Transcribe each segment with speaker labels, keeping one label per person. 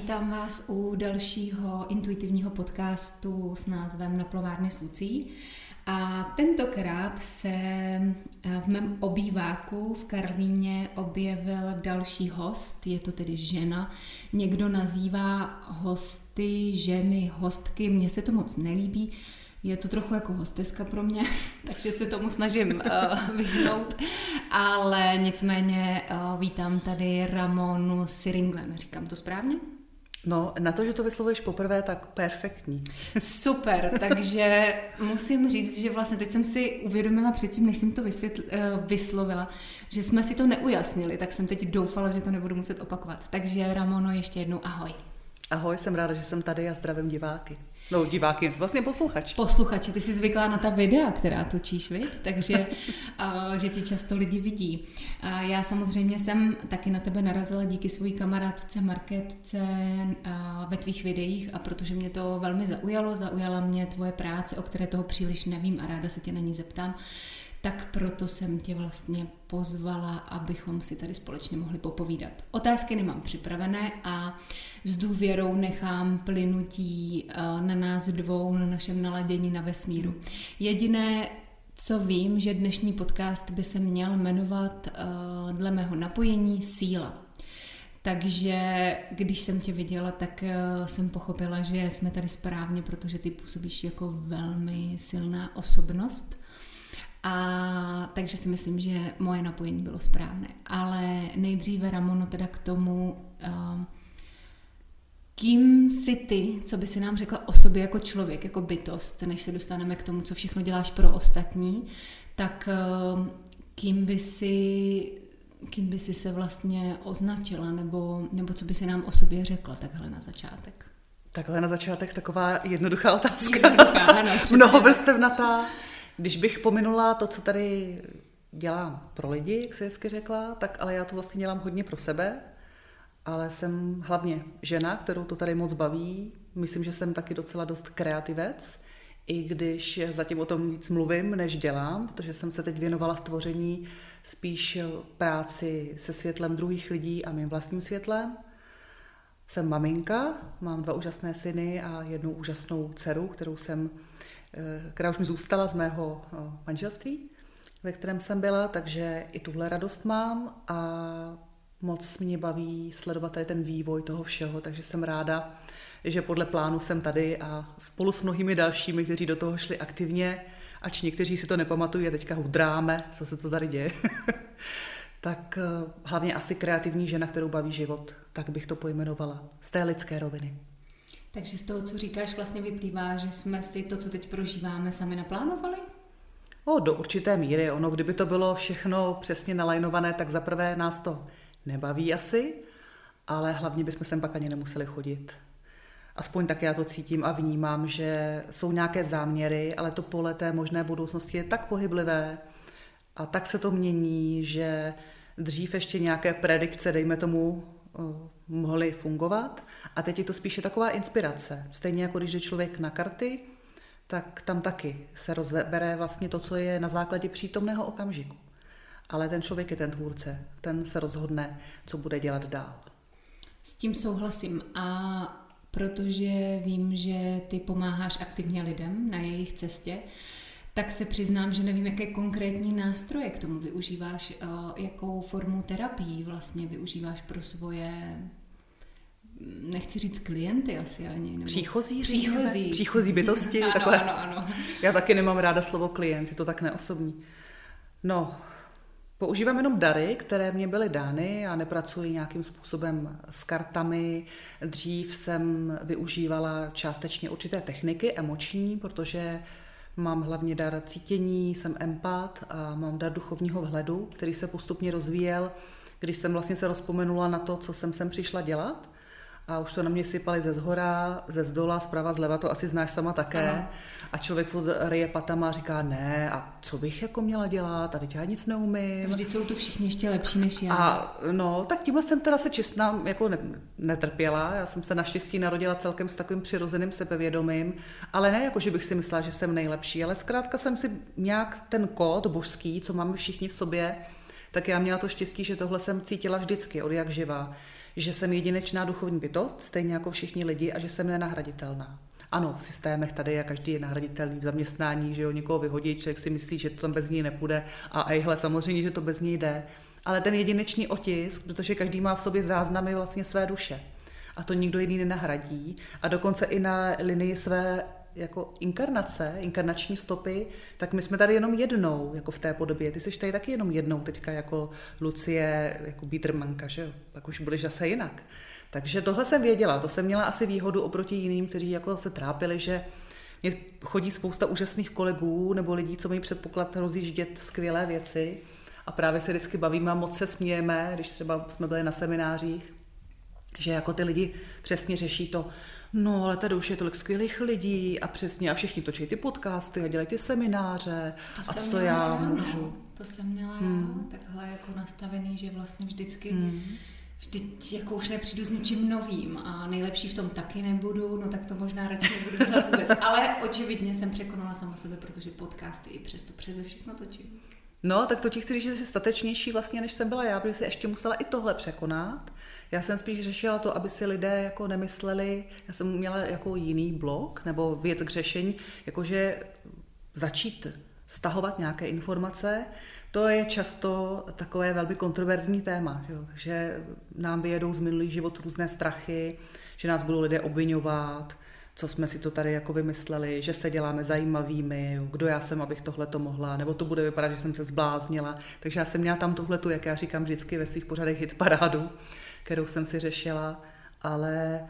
Speaker 1: Vítám vás u dalšího intuitivního podcastu s názvem Na plovárně s Lucí. A tentokrát se eh, v mém obýváku v Karlíně objevil další host, je to tedy žena. Někdo nazývá hosty, ženy, hostky, mně se to moc nelíbí. Je to trochu jako hosteska pro mě, takže se tomu snažím uh, vyhnout. Ale nicméně uh, vítám tady Ramonu Siringlen. Říkám to správně?
Speaker 2: No, na to, že to vyslovuješ poprvé, tak perfektní.
Speaker 1: Super, takže musím říct, že vlastně teď jsem si uvědomila předtím, než jsem to vysvětl, uh, vyslovila, že jsme si to neujasnili, tak jsem teď doufala, že to nebudu muset opakovat. Takže Ramono, ještě jednou ahoj.
Speaker 2: Ahoj, jsem ráda, že jsem tady a zdravím diváky. No, diváky, vlastně posluchač.
Speaker 1: Posluchači, ty jsi zvyklá na ta videa, která točíš, viď? takže že ti často lidi vidí. Já samozřejmě jsem taky na tebe narazila díky své kamarádce Marketce ve tvých videích a protože mě to velmi zaujalo, zaujala mě tvoje práce, o které toho příliš nevím a ráda se tě na ní zeptám, tak proto jsem tě vlastně pozvala, abychom si tady společně mohli popovídat. Otázky nemám připravené a s důvěrou nechám plynutí eh, na nás dvou, na našem naladění na vesmíru. Jediné, co vím, že dnešní podcast by se měl jmenovat eh, dle mého napojení síla. Takže když jsem tě viděla, tak eh, jsem pochopila, že jsme tady správně, protože ty působíš jako velmi silná osobnost a takže si myslím, že moje napojení bylo správné. Ale nejdříve, Ramono, teda k tomu, uh, kým jsi ty, co by si nám řekla o sobě jako člověk, jako bytost, než se dostaneme k tomu, co všechno děláš pro ostatní, tak uh, kým by si kým by si se vlastně označila, nebo, nebo co by si nám o sobě řekla takhle na začátek?
Speaker 2: Takhle na začátek taková jednoduchá otázka.
Speaker 1: Jednoduchá, ano,
Speaker 2: Mnoho vrstevnatá. Když bych pominula to, co tady dělám pro lidi, jak se hezky řekla, tak ale já to vlastně dělám hodně pro sebe, ale jsem hlavně žena, kterou to tady moc baví. Myslím, že jsem taky docela dost kreativec, i když zatím o tom víc mluvím, než dělám, protože jsem se teď věnovala v tvoření spíš práci se světlem druhých lidí a mým vlastním světlem. Jsem maminka, mám dva úžasné syny a jednu úžasnou dceru, kterou jsem která už mi zůstala z mého eh, manželství, ve kterém jsem byla, takže i tuhle radost mám a moc mě baví sledovat tady ten vývoj toho všeho, takže jsem ráda, že podle plánu jsem tady a spolu s mnohými dalšími, kteří do toho šli aktivně, ač někteří si to nepamatují a teďka hudráme, co se to tady děje, tak eh, hlavně asi kreativní žena, kterou baví život, tak bych to pojmenovala z té lidské roviny.
Speaker 1: Takže z toho, co říkáš, vlastně vyplývá, že jsme si to, co teď prožíváme, sami naplánovali?
Speaker 2: O, do určité míry. Ono, kdyby to bylo všechno přesně nalajnované, tak zaprvé nás to nebaví asi, ale hlavně bychom sem pak ani nemuseli chodit. Aspoň tak já to cítím a vnímám, že jsou nějaké záměry, ale to pole té možné budoucnosti je tak pohyblivé a tak se to mění, že dřív ještě nějaké predikce, dejme tomu, mohly fungovat. A teď je to spíše taková inspirace. Stejně jako když jde člověk na karty, tak tam taky se rozbere vlastně to, co je na základě přítomného okamžiku. Ale ten člověk je ten tvůrce, ten se rozhodne, co bude dělat dál.
Speaker 1: S tím souhlasím a protože vím, že ty pomáháš aktivně lidem na jejich cestě, tak se přiznám, že nevím, jaké konkrétní nástroje k tomu využíváš, eh, jakou formu terapii vlastně využíváš pro svoje nechci říct klienty asi ani. Nebo...
Speaker 2: Příchozí,
Speaker 1: příchozí.
Speaker 2: Příchozí bytosti.
Speaker 1: ano,
Speaker 2: takové.
Speaker 1: ano, ano.
Speaker 2: Já taky nemám ráda slovo klient, je to tak neosobní. No, používám jenom dary, které mě byly dány. Já nepracuji nějakým způsobem s kartami. Dřív jsem využívala částečně určité techniky emoční, protože Mám hlavně dar cítění, jsem empat a mám dar duchovního vhledu, který se postupně rozvíjel, když jsem vlastně se rozpomenula na to, co jsem sem přišla dělat a už to na mě sypali ze zhora, ze zdola, zprava, zleva, to asi znáš sama také. Aha. A člověk furt ryje patama a říká, ne, a co bych jako měla dělat, a teď já nic neumím.
Speaker 1: Vždyť jsou tu všichni ještě lepší než já.
Speaker 2: A no, tak tímhle jsem teda se čistná jako ne, netrpěla, já jsem se naštěstí narodila celkem s takovým přirozeným sebevědomím, ale ne jako, že bych si myslela, že jsem nejlepší, ale zkrátka jsem si nějak ten kód božský, co máme všichni v sobě, tak já měla to štěstí, že tohle jsem cítila vždycky, od jak živá, že jsem jedinečná duchovní bytost, stejně jako všichni lidi, a že jsem nenahraditelná. Ano, v systémech tady je každý je nahraditelný v zaměstnání, že jo, někoho vyhodí, člověk si myslí, že to tam bez něj nepůjde a ejhle, samozřejmě, že to bez něj jde. Ale ten jedinečný otisk, protože každý má v sobě záznamy vlastně své duše a to nikdo jiný nenahradí. A dokonce i na linii své jako inkarnace, inkarnační stopy, tak my jsme tady jenom jednou, jako v té podobě. Ty jsi tady taky jenom jednou teďka jako Lucie, jako Bítrmanka, že jo? Tak už budeš zase jinak. Takže tohle jsem věděla, to jsem měla asi výhodu oproti jiným, kteří jako se trápili, že mě chodí spousta úžasných kolegů nebo lidí, co mají předpoklad rozjíždět skvělé věci a právě se vždycky bavíme a moc se smějeme, když třeba jsme byli na seminářích, že jako ty lidi přesně řeší to, no ale tady už je tolik skvělých lidí a přesně a všichni točí ty podcasty a dělají ty semináře
Speaker 1: to
Speaker 2: a co já, já můžu.
Speaker 1: No, to jsem měla hmm. já, takhle jako nastavený, že vlastně vždycky hmm vždyť jako už nepřijdu s ničím novým a nejlepší v tom taky nebudu, no tak to možná radši nebudu dělat vůbec. Ale očividně jsem překonala sama sebe, protože podcasty i přesto přeze všechno točím.
Speaker 2: No, tak to ti chci říct, že jsi statečnější vlastně, než jsem byla já, protože jsi ještě musela i tohle překonat. Já jsem spíš řešila to, aby si lidé jako nemysleli, já jsem měla jako jiný blok nebo věc k řešení, jakože začít stahovat nějaké informace, to je často takové velmi kontroverzní téma, že, jo? že nám vyjedou z minulých život různé strachy, že nás budou lidé obvinovat, co jsme si to tady jako vymysleli, že se děláme zajímavými, kdo já jsem, abych tohle to mohla, nebo to bude vypadat, že jsem se zbláznila. Takže já jsem měla tam tohle jak já říkám vždycky ve svých pořadech hit parádu, kterou jsem si řešila, ale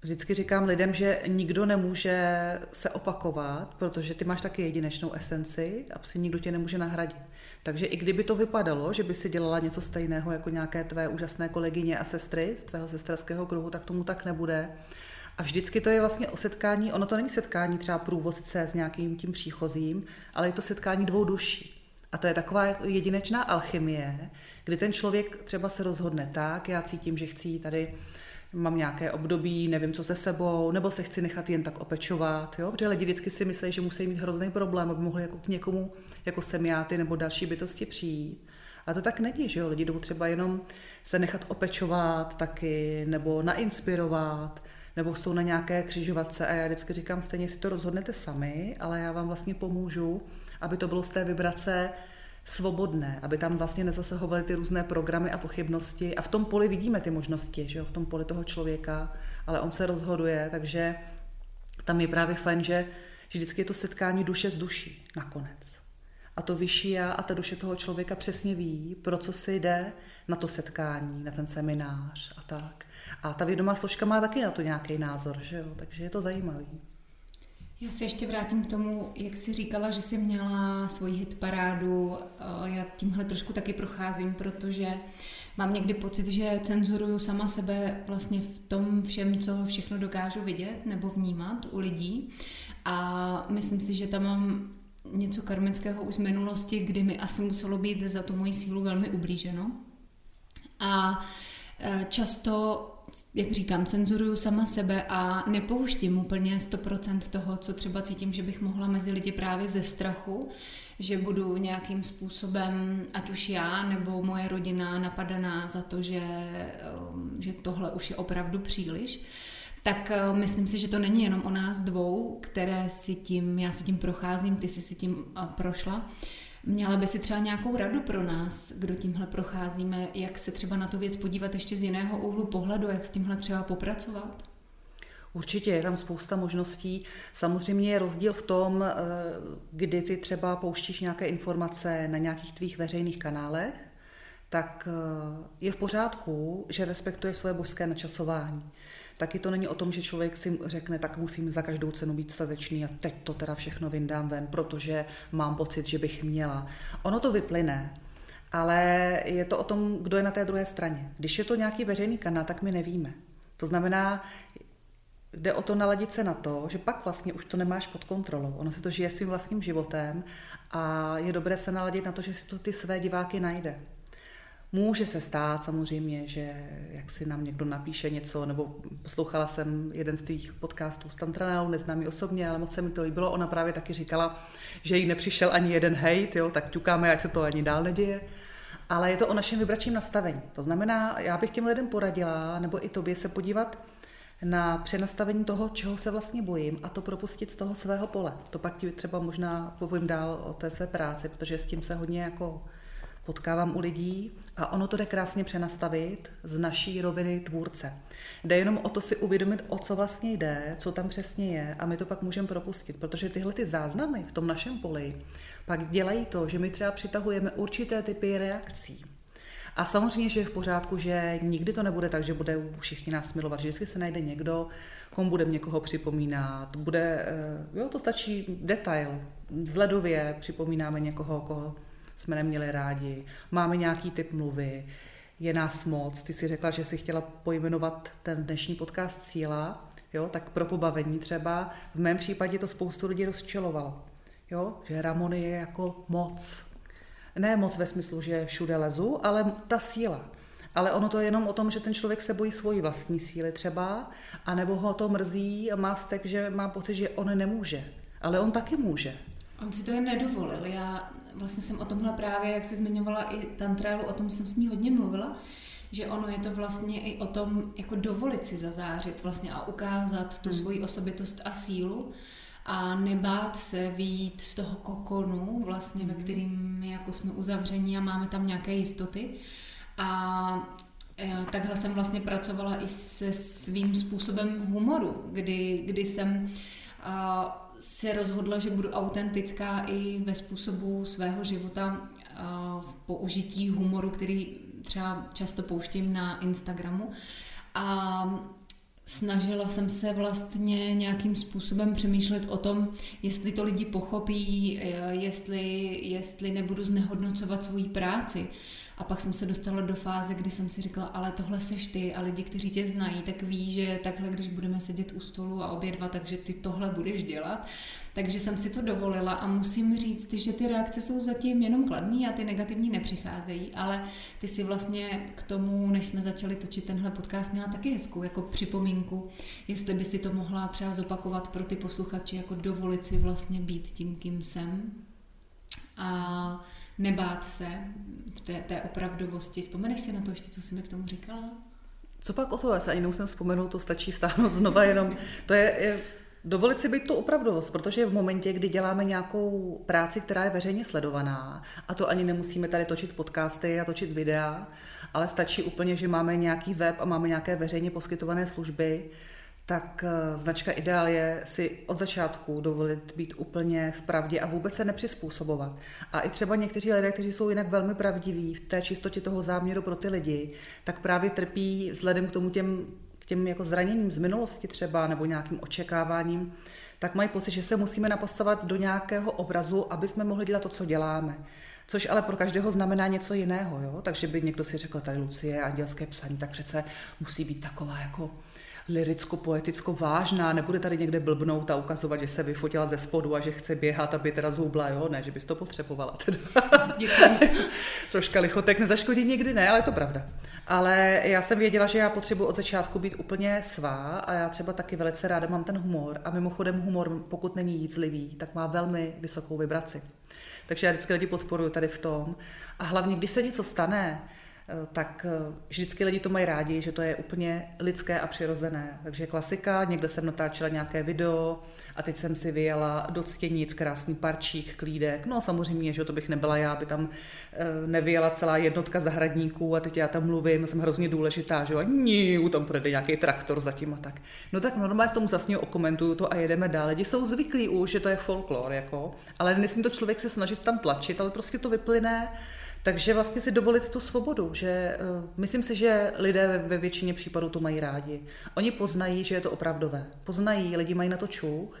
Speaker 2: vždycky říkám lidem, že nikdo nemůže se opakovat, protože ty máš taky jedinečnou esenci a si nikdo tě nemůže nahradit. Takže i kdyby to vypadalo, že by si dělala něco stejného jako nějaké tvé úžasné kolegyně a sestry z tvého sestrského kruhu, tak tomu tak nebude. A vždycky to je vlastně o setkání, ono to není setkání třeba průvodce s nějakým tím příchozím, ale je to setkání dvou duší. A to je taková jedinečná alchymie, kdy ten člověk třeba se rozhodne tak, já cítím, že chci tady mám nějaké období, nevím co se sebou, nebo se chci nechat jen tak opečovat, jo? protože lidi vždycky si myslí, že musí mít hrozný problém, aby mohli jako k někomu, jako jsem já, ty nebo další bytosti přijít. A to tak není, že jo, lidi jdou třeba jenom se nechat opečovat taky, nebo nainspirovat, nebo jsou na nějaké křižovatce a já vždycky říkám, stejně si to rozhodnete sami, ale já vám vlastně pomůžu, aby to bylo z té vibrace svobodné, aby tam vlastně nezasahovaly ty různé programy a pochybnosti. A v tom poli vidíme ty možnosti, že jo, v tom poli toho člověka, ale on se rozhoduje, takže tam je právě fajn, že, že vždycky je to setkání duše s duší nakonec. A to vyšší já a ta duše toho člověka přesně ví, pro co si jde na to setkání, na ten seminář a tak. A ta vědomá složka má taky na to nějaký názor, že jo? takže je to zajímavý.
Speaker 1: Já se ještě vrátím k tomu, jak jsi říkala, že jsi měla svoji hit parádu. Eh, já tímhle trošku taky procházím, protože mám někdy pocit, že cenzuruju sama sebe vlastně v tom všem, co všechno dokážu vidět nebo vnímat u lidí. A myslím si, že tam mám něco karmického už z minulosti, kdy mi asi muselo být za tu moji sílu velmi ublíženo. A eh, často jak říkám, cenzuruju sama sebe a nepouštím úplně 100% toho, co třeba cítím, že bych mohla mezi lidi právě ze strachu, že budu nějakým způsobem, ať už já nebo moje rodina, napadaná za to, že, um, že tohle už je opravdu příliš. Tak uh, myslím si, že to není jenom o nás dvou, které si tím, já si tím procházím, ty jsi si tím uh, prošla, Měla by si třeba nějakou radu pro nás, kdo tímhle procházíme, jak se třeba na tu věc podívat ještě z jiného úhlu pohledu, jak s tímhle třeba popracovat?
Speaker 2: Určitě je tam spousta možností. Samozřejmě je rozdíl v tom, eh, kdy ty třeba pouštíš nějaké informace na nějakých tvých veřejných kanálech, tak eh, je v pořádku, že respektuje svoje božské načasování taky to není o tom, že člověk si řekne, tak musím za každou cenu být statečný a teď to teda všechno vyndám ven, protože mám pocit, že bych měla. Ono to vyplyne, ale je to o tom, kdo je na té druhé straně. Když je to nějaký veřejný kanál, tak my nevíme. To znamená, jde o to naladit se na to, že pak vlastně už to nemáš pod kontrolou. Ono si to žije svým vlastním životem a je dobré se naladit na to, že si to ty své diváky najde. Může se stát samozřejmě, že jak si nám někdo napíše něco, nebo poslouchala jsem jeden z těch podcastů s Tantranelou, neznám ji osobně, ale moc se mi to líbilo. Ona právě taky říkala, že jí nepřišel ani jeden hejt, jo, tak ťukáme, ať se to ani dál neděje. ale je to o našem vibračním nastavení. To znamená, já bych těm lidem poradila, nebo i tobě se podívat na přenastavení toho, čeho se vlastně bojím a to propustit z toho svého pole. To pak ti třeba možná povím dál o té své práci, protože s tím se hodně jako potkávám u lidí a ono to jde krásně přenastavit z naší roviny tvůrce. Jde jenom o to si uvědomit, o co vlastně jde, co tam přesně je a my to pak můžeme propustit, protože tyhle ty záznamy v tom našem poli pak dělají to, že my třeba přitahujeme určité typy reakcí. A samozřejmě, že je v pořádku, že nikdy to nebude tak, že bude všichni nás milovat, že vždycky se najde někdo, komu bude někoho připomínat, bude, eh, jo, to stačí detail, zledově připomínáme někoho, koho jsme neměli rádi, máme nějaký typ mluvy, je nás moc. Ty si řekla, že si chtěla pojmenovat ten dnešní podcast Síla, jo, tak pro pobavení třeba. V mém případě to spoustu lidí rozčilovalo, jo, že Ramon je jako moc. Ne moc ve smyslu, že všude lezu, ale ta síla. Ale ono to je jenom o tom, že ten člověk se bojí svojí vlastní síly třeba, anebo ho to mrzí a má vztek, že má pocit, že on nemůže. Ale on taky může.
Speaker 1: On si to jen nedovolil. Já vlastně jsem o tomhle právě, jak jsi zmiňovala i Tantrálu, o tom jsem s ní hodně mluvila, že ono je to vlastně i o tom, jako dovolit si zazářit vlastně a ukázat tu hmm. svoji osobitost a sílu a nebát se vyjít z toho kokonu, vlastně, ve hmm. kterým jako jsme uzavření a máme tam nějaké jistoty. A e, takhle jsem vlastně pracovala i se svým způsobem humoru, kdy, kdy jsem se rozhodla, že budu autentická i ve způsobu svého života v použití humoru, který třeba často pouštím na Instagramu. A snažila jsem se vlastně nějakým způsobem přemýšlet o tom, jestli to lidi pochopí, e, jestli, jestli nebudu znehodnocovat svoji práci. A pak jsem se dostala do fáze, kdy jsem si řekla, ale tohle seš ty a lidi, kteří tě znají, tak ví, že takhle, když budeme sedět u stolu a obě dva, takže ty tohle budeš dělat. Takže jsem si to dovolila a musím říct, že ty reakce jsou zatím jenom kladný a ty negativní nepřicházejí, ale ty si vlastně k tomu, než jsme začali točit tenhle podcast, měla taky hezkou jako připomínku, jestli by si to mohla třeba zopakovat pro ty posluchače, jako dovolit si vlastně být tím, kým jsem. A nebát se v té, té opravdovosti. Vzpomeneš si na to ještě, co jsi mi k tomu říkala?
Speaker 2: Co pak o to? Já se ani nemusím vzpomenout, to stačí stáhnout znova jenom. To je, je dovolit si být tu opravdovost, protože v momentě, kdy děláme nějakou práci, která je veřejně sledovaná, a to ani nemusíme tady točit podcasty a točit videa, ale stačí úplně, že máme nějaký web a máme nějaké veřejně poskytované služby, tak eh, značka Ideál je si od začátku dovolit být úplně v pravdě a vůbec se nepřizpůsobovat. A i třeba někteří lidé, kteří jsou jinak velmi pravdiví v té čistotě toho záměru pro ty lidi, tak právě trpí vzhledem k tomu těm, těm jako zraněním z minulosti třeba nebo nějakým očekáváním, tak mají pocit, že se musíme napasovat do nějakého obrazu, aby jsme mohli dělat to, co děláme. Což ale pro každého znamená něco jiného. Jo? Takže by někdo si řekl, tady Lucie, andělské psaní, tak přece musí být taková jako liricko-poeticko vážná, nebude tady někde blbnout a ukazovat, že se vyfotila ze spodu a že chce běhat, aby teda zhubla, jo? Ne, že bys to potřebovala. Teda. Troška lichotek nezaškodí nikdy, ne, ale je to pravda. Ale já jsem věděla, že já potřebuji od začátku být úplně svá a já třeba taky velice ráda mám ten humor. A mimochodem humor, pokud není jízlivý, tak má velmi vysokou vibraci. Takže já vždycky lidi podporuji tady v tom. A hlavně, když se něco stane, tak eh, vždycky lidi to mají rádi, že to je úplně lidské a přirozené. Takže klasika, někde jsem natáčela nějaké video a teď jsem si vyjela do Ctěnic, krásný parčík, klídek. No samozřejmě, že to bych nebyla já, by tam eh, nevyjela celá jednotka zahradníků a teď já tam mluvím, jsem hrozně důležitá, že jo, a ní, tam projde nějaký traktor zatím a tak. No tak normálně tomu zase okomentuju to a jedeme dál. Lidi jsou zvyklí už, že to je folklor, jako, ale nesmí to člověk se snažit tam tlačit, ale prostě to vyplyne takže vlastně si dovolit tu svobodu, že uh, myslím si, že lidé ve většině případů to mají rádi. Oni poznají, že je to opravdové. Poznají, lidi mají na to čuch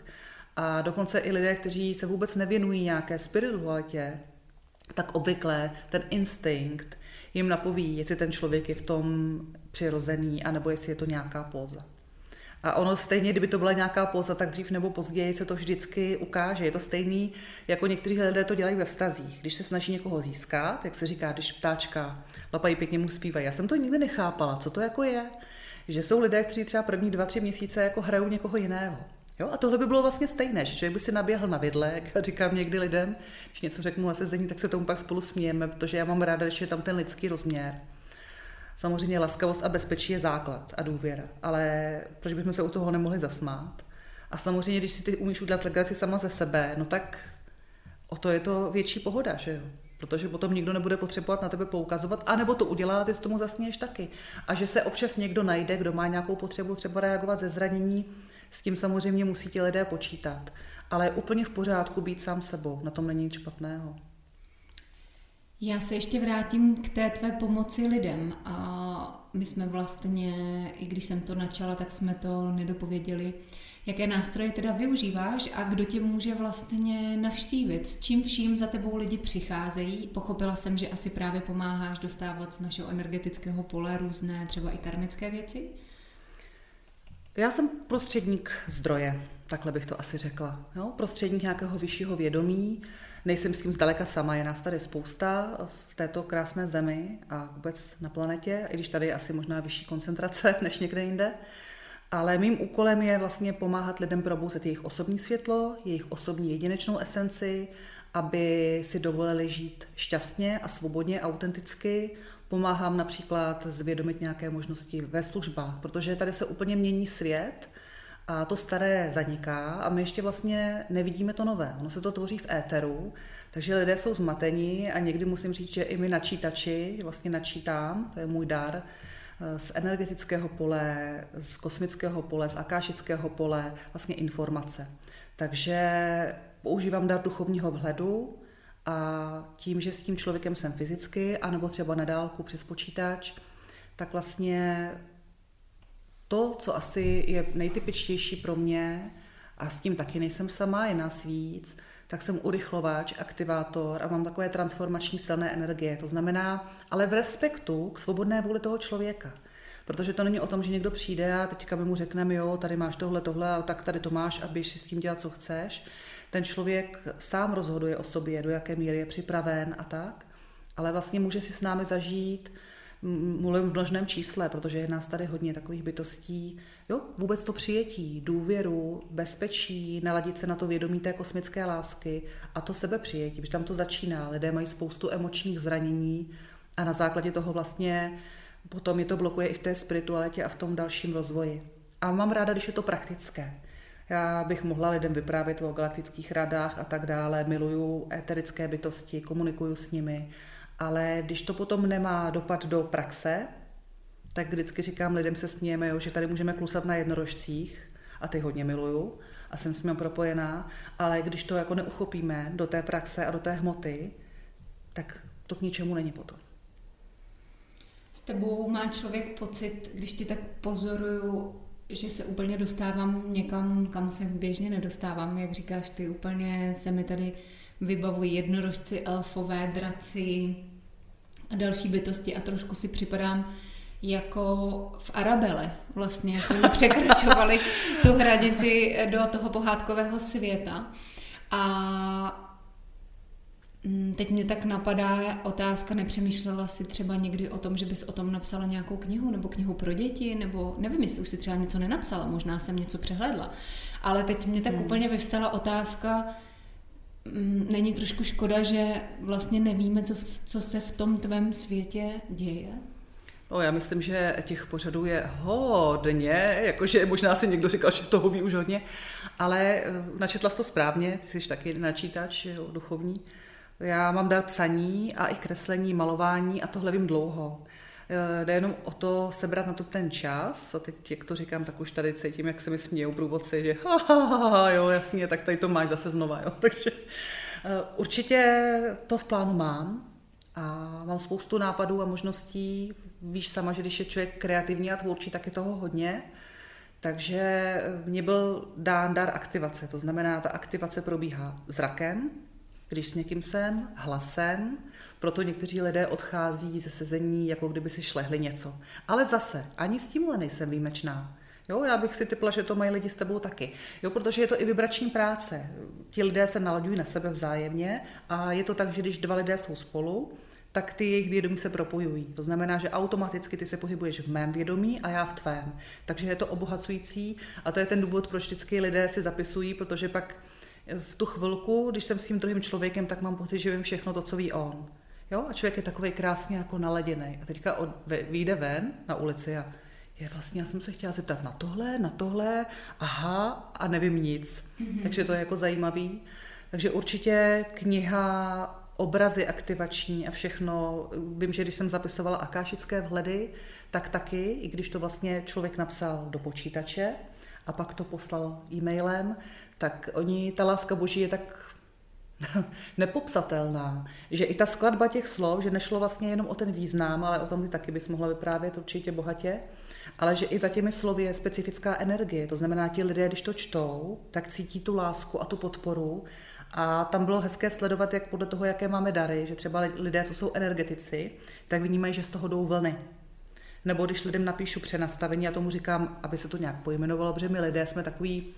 Speaker 2: a dokonce i lidé, kteří se vůbec nevěnují nějaké spiritualitě, tak obvykle ten instinkt jim napoví, jestli ten člověk je v tom přirozený, anebo jestli je to nějaká póza. A ono stejně, kdyby to byla nějaká poza, tak dřív nebo později se to vždycky ukáže. Je to stejný, jako někteří lidé to dělají ve vztazích. Když se snaží někoho získat, jak se říká, když ptáčka lapají pěkně mu zpívají. Já jsem to nikdy nechápala, co to jako je. Že jsou lidé, kteří třeba první dva, tři měsíce jako hrajou někoho jiného. Jo? A tohle by bylo vlastně stejné, že člověk by si naběhl na vidle, jak říkám někdy lidem, když něco řeknu na sezení, tak se tomu pak spolu smějeme, protože já mám ráda, když je tam ten lidský rozměr. Samozřejmě laskavost a bezpečí je základ a důvěra, ale proč bychom se u toho nemohli zasmát? A samozřejmě, když si ty umíš udělat legraci sama ze sebe, no tak o to je to větší pohoda, že jo? Protože potom nikdo nebude potřebovat na tebe poukazovat, anebo to udělá, ty s tomu zasněješ taky. A že se občas někdo najde, kdo má nějakou potřebu třeba reagovat ze zranění, s tím samozřejmě musí ti lidé počítat. Ale je úplně v pořádku být sám sebou, na tom není nic špatného.
Speaker 1: Já se ještě vrátím k té tvé pomoci lidem. A my jsme vlastně, i když jsem to načala, tak jsme to nedopověděli. Jaké nástroje teda využíváš a kdo tě může vlastně navštívit? S čím vším za tebou lidi přicházejí? Pochopila jsem, že asi právě pomáháš dostávat z našeho energetického pole různé třeba i karmické věci?
Speaker 2: Já jsem prostředník zdroje, takhle bych to asi řekla. Jo? Prostředník nějakého vyššího vědomí, nejsem s tím zdaleka sama, je nás tady spousta v této krásné zemi a vůbec na planetě, i když tady je asi možná vyšší koncentrace než někde jinde. Ale mým úkolem je vlastně pomáhat lidem probouzet jejich osobní světlo, jejich osobní jedinečnou esenci, aby si dovolili žít šťastně a svobodně, autenticky. Pomáhám například zvědomit nějaké možnosti ve službách, protože tady se úplně mění svět a to staré zaniká a my ještě vlastně nevidíme to nové. Ono se to tvoří v éteru, takže lidé jsou zmatení a někdy musím říct, že i my načítači, vlastně načítám, to je můj dar, z energetického pole, z kosmického pole, z akášického pole, vlastně informace. Takže používám dar duchovního vhledu a tím, že s tím člověkem jsem fyzicky, anebo třeba na dálku přes počítač, tak vlastně to, co asi je nejtypičtější pro mě, a s tím taky nejsem sama, je nás víc, tak jsem urychlovač, aktivátor a mám takové transformační silné energie. To znamená, ale v respektu k svobodné vůli toho člověka. Protože to není o tom, že někdo přijde a teďka my mu řekneme, jo, tady máš tohle, tohle, a tak tady to máš a běž si s tím dělat, co chceš. Ten člověk sám rozhoduje o sobě, do jaké míry je připraven a tak. Ale vlastně může si s námi zažít mluvím v množném čísle, protože je nás tady hodně takových bytostí. Jo, vůbec to přijetí, důvěru, bezpečí, naladit se na to vědomí té kosmické lásky a to sebepřijetí, protože tam to začíná. Lidé mají spoustu emočních zranění a na základě toho vlastně potom je to blokuje i v té spiritualitě a v tom dalším rozvoji. A mám ráda, když je to praktické. Já bych mohla lidem vyprávět o galaktických radách a tak dále, miluju éterické bytosti, komunikuju s nimi, ale když to potom nemá dopad do praxe, tak vždycky říkám lidem, se smějeme, jo, že tady můžeme klusat na jednorožcích, a ty hodně miluju a jsem s ním propojená, ale když to jako neuchopíme do té praxe a do té hmoty, tak to k ničemu není potom.
Speaker 1: S tebou má člověk pocit, když ti tak pozoruju, že se úplně dostávám někam, kam se běžně nedostávám, jak říkáš ty, úplně se mi tady vybavují jednorožci, elfové, draci a další bytosti a trošku si připadám jako v Arabele, vlastně, jako překračovali tu hranici do toho pohádkového světa. A mm, Teď mě tak napadá otázka, nepřemýšlela si třeba někdy o tom, že bys o tom napsala nějakou knihu, nebo knihu pro děti, nebo nevím, jestli už si třeba něco nenapsala, možná jsem něco přehledla. Ale teď mě tak hmm. úplně vyvstala otázka, není trošku škoda, že vlastně nevíme, co, co se v tom tvém světě děje?
Speaker 2: No, já myslím, že těch pořadů je hodně, jakože možná si někdo říkal, že toho ví už hodně, ale eh, načetla jsi to správně, ty jsi taky načítač duchovní. Já mám dar psaní a i kreslení, malování a tohle vím dlouho. Eh, jde jenom o to sebrat na to ten čas a teď, jak to říkám, tak už tady cítím, jak se mi smějou průvodci, že ha, ha, ha, jo, jasně, tak tady to máš zase znova, jo, takže eh, určitě to v plánu mám a mám spoustu nápadů a možností, víš sama, že když je člověk kreativní a tvůrčí, tak je toho hodně, takže mě byl dán dar aktivace, to znamená, ta aktivace probíhá zrakem, když s někým jsem, hlasem, proto někteří lidé odchází ze sezení, jako kdyby si šlehli něco. Ale zase, ani s tímhle nejsem výjimečná. Jo, já bych si typla, že to mají lidi s tebou taky. Jo, protože je to i vibrační práce. Ti lidé se naladují na sebe vzájemně a je to tak, že když dva lidé jsou spolu, tak ty jejich vědomí se propojují. To znamená, že automaticky ty se pohybuješ v mém vědomí a já v tvém. Takže je to obohacující a to je ten důvod, proč vždycky lidé si zapisují, protože pak v tu chvilku, když jsem s tím druhým člověkem, tak mám pocit, že vím všechno to, co ví on. Jo? A člověk je takový krásně jako naladěný. A teďka od, vyjde ven na ulici a je vlastně, já jsem se chtěla zeptat na tohle, na tohle, aha, a nevím nic. Mm-hmm. Takže to je jako zajímavý. Takže určitě kniha obrazy aktivační a všechno. Vím, že když jsem zapisovala akášické vhledy, tak taky, i když to vlastně člověk napsal do počítače a pak to poslal e-mailem, tak oni, ta láska boží je tak nepopsatelná, že i ta skladba těch slov, že nešlo vlastně jenom o ten význam, ale o tom ty taky bys mohla vyprávět určitě bohatě, ale že i za těmi slovy je specifická energie. To znamená, ti lidé, když to čtou, tak cítí tu lásku a tu podporu a tam bylo hezké sledovat, jak podle toho, jaké máme dary, že třeba lidé, co jsou energetici, tak vnímají, že z toho jdou vlny. Nebo když lidem napíšu přenastavení, já tomu říkám, aby se to nějak pojmenovalo, protože my lidé jsme takový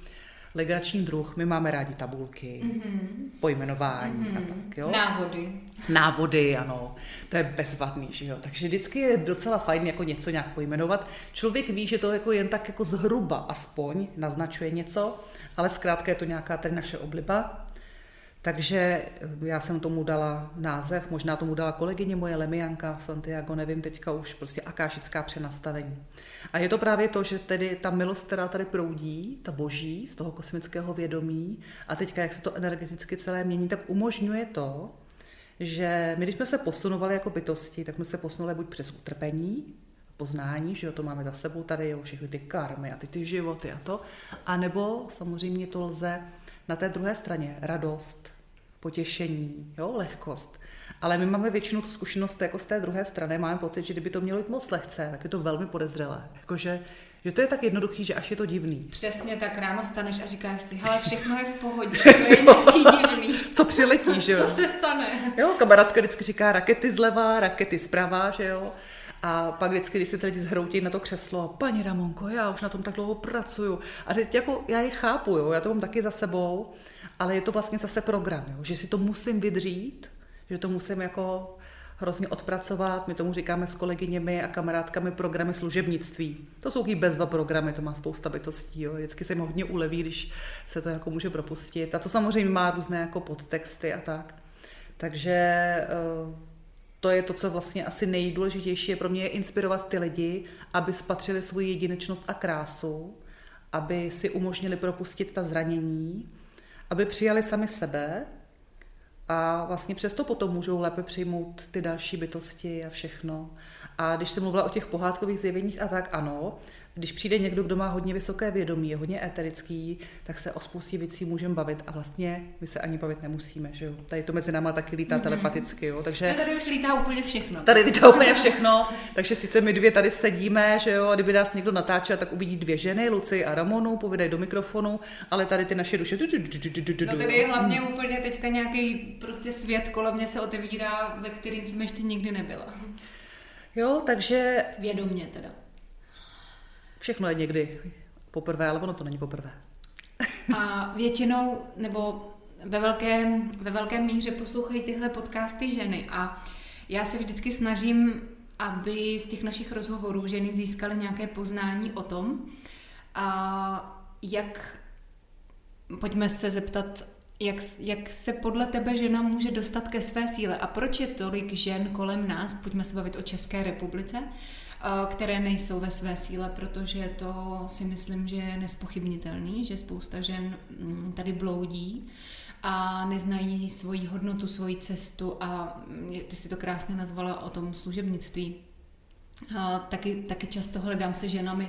Speaker 2: legrační druh, my máme rádi tabulky, mm-hmm. pojmenování mm-hmm. a tak, jo.
Speaker 1: Návody.
Speaker 2: Návody, ano. To je bezvadný, že jo. Takže vždycky je docela fajn jako něco nějak pojmenovat. Člověk ví, že to jako jen tak jako zhruba aspoň naznačuje něco, ale zkrátka je to nějaká tady naše obliba. Takže já jsem tomu dala název, možná tomu dala kolegyně moje Lemianka Santiago, nevím teďka už, prostě akášická přenastavení. A je to právě to, že tedy ta milost, která tady proudí, ta boží, z toho kosmického vědomí, a teďka, jak se to energeticky celé mění, tak umožňuje to, že my, když jsme se posunovali jako bytosti, tak jsme se posunuli buď přes utrpení, poznání, že jo, to máme za sebou tady, jo, všechny ty karmy a ty, ty životy a to, a nebo samozřejmě to lze na té druhé straně radost, potěšení, jo, lehkost. Ale my máme většinou tu zkušenost jako z té druhé strany, máme pocit, že kdyby to mělo jít moc lehce, tak je to velmi podezřelé. Jakože že to je tak jednoduchý, že až je to divný.
Speaker 1: Přesně tak ráno staneš a říkáš si, hele, všechno je v pohodě, to je nějaký divný.
Speaker 2: Co přiletí, že jo?
Speaker 1: Co se stane?
Speaker 2: Jo, kamarádka vždycky říká rakety zleva, rakety zprava, že jo? A pak vždycky, když si tady zhroutí na to křeslo, paní Ramonko, já už na tom tak dlouho pracuju. A teď jako já je chápu, jo, já to mám taky za sebou, ale je to vlastně zase program, jo, že si to musím vydřít, že to musím jako hrozně odpracovat. My tomu říkáme s kolegyněmi a kamarádkami programy služebnictví. To jsou bezva programy, to má spousta bytostí. Jo. Vždycky se jim hodně uleví, když se to jako může propustit. A to samozřejmě má různé jako podtexty a tak. Takže eh, to je to, co vlastně asi nejdůležitější je pro mě, je inspirovat ty lidi, aby spatřili svoji jedinečnost a krásu, aby si umožnili propustit ta zranění, aby přijali sami sebe a vlastně přesto potom můžou lépe přijmout ty další bytosti a všechno. A když jsem mluvila o těch pohádkových zjeveních a tak, ano, když přijde někdo, kdo má hodně vysoké vědomí, je hodně éterický, tak se o spoustě věcí můžeme bavit a vlastně my se ani bavit nemusíme, že jo. Tady to mezi náma taky lítá mm-hmm. telepaticky, jo. Takže
Speaker 1: tady už lítá úplně všechno.
Speaker 2: Tady lítá úplně všechno, takže sice my dvě tady sedíme, že jo, a kdyby nás někdo natáčel, tak uvidí dvě ženy, Luci a Ramonu, povídají do mikrofonu, ale tady ty naše duše.
Speaker 1: No tady je hlavně úplně teďka nějaký prostě svět kolem mě se otevírá, ve kterým jsem ještě nikdy nebyla.
Speaker 2: Jo, takže...
Speaker 1: Vědomně teda.
Speaker 2: Všechno je někdy poprvé, ale ono to není poprvé.
Speaker 1: A většinou, nebo ve velké, ve velké míře poslouchají tyhle podcasty ženy. A já se vždycky snažím, aby z těch našich rozhovorů ženy získaly nějaké poznání o tom, a jak, pojďme se zeptat, jak, jak se podle tebe žena může dostat ke své síle? A proč je tolik žen kolem nás, pojďme se bavit o České republice, které nejsou ve své síle, protože to si myslím, že je nespochybnitelný, že spousta žen mm, tady bloudí a neznají svoji hodnotu, svoji cestu a mm, ty si to krásně nazvala o tom služebnictví. A taky, taky často hledám se ženami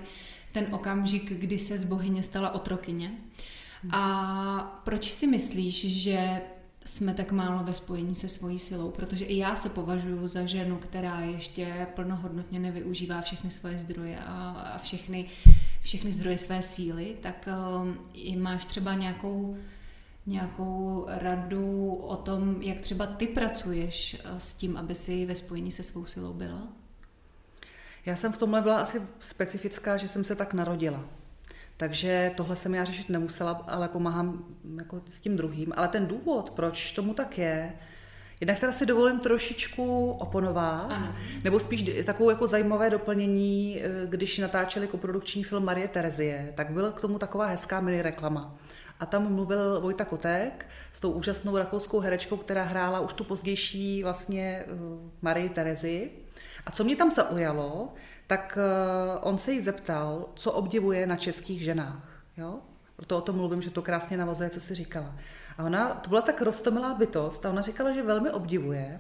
Speaker 1: ten okamžik, kdy se z bohyně stala otrokyně. A proč si myslíš, že jsme tak málo ve spojení se svojí silou, protože i já se považuji za ženu, která ještě plnohodnotně nevyužívá všechny svoje zdroje a, a všechny, všechny zdroje své síly, tak um, máš třeba nějakou, nějakou radu o tom, jak třeba ty pracuješ uh, s tím, aby si ve spojení se svou silou byla?
Speaker 2: Já jsem v tomhle byla asi specifická, že jsem se tak narodila. Takže tohle jsem já řešit nemusela, ale pomáhám jako s tím druhým. Ale ten důvod, proč tomu tak je, Jednak teda si dovolím trošičku oponovat, ano. nebo spíš takovou jako zajímavé doplnění, eh, když natáčeli koprodukční film Marie Terezie, tak byla k tomu taková hezká mini reklama. A tam mluvil Vojta Kotek s tou úžasnou rakouskou herečkou, která hrála už tu pozdější vlastně eh, Marie Terezi. A co mě tam zaujalo, tak eh, on se jí zeptal, co obdivuje na českých ženách. Jo? Proto o tom mluvím, že to krásně navazuje, co si říkala. A ona, to byla tak rostomilá bytost a ona říkala, že velmi obdivuje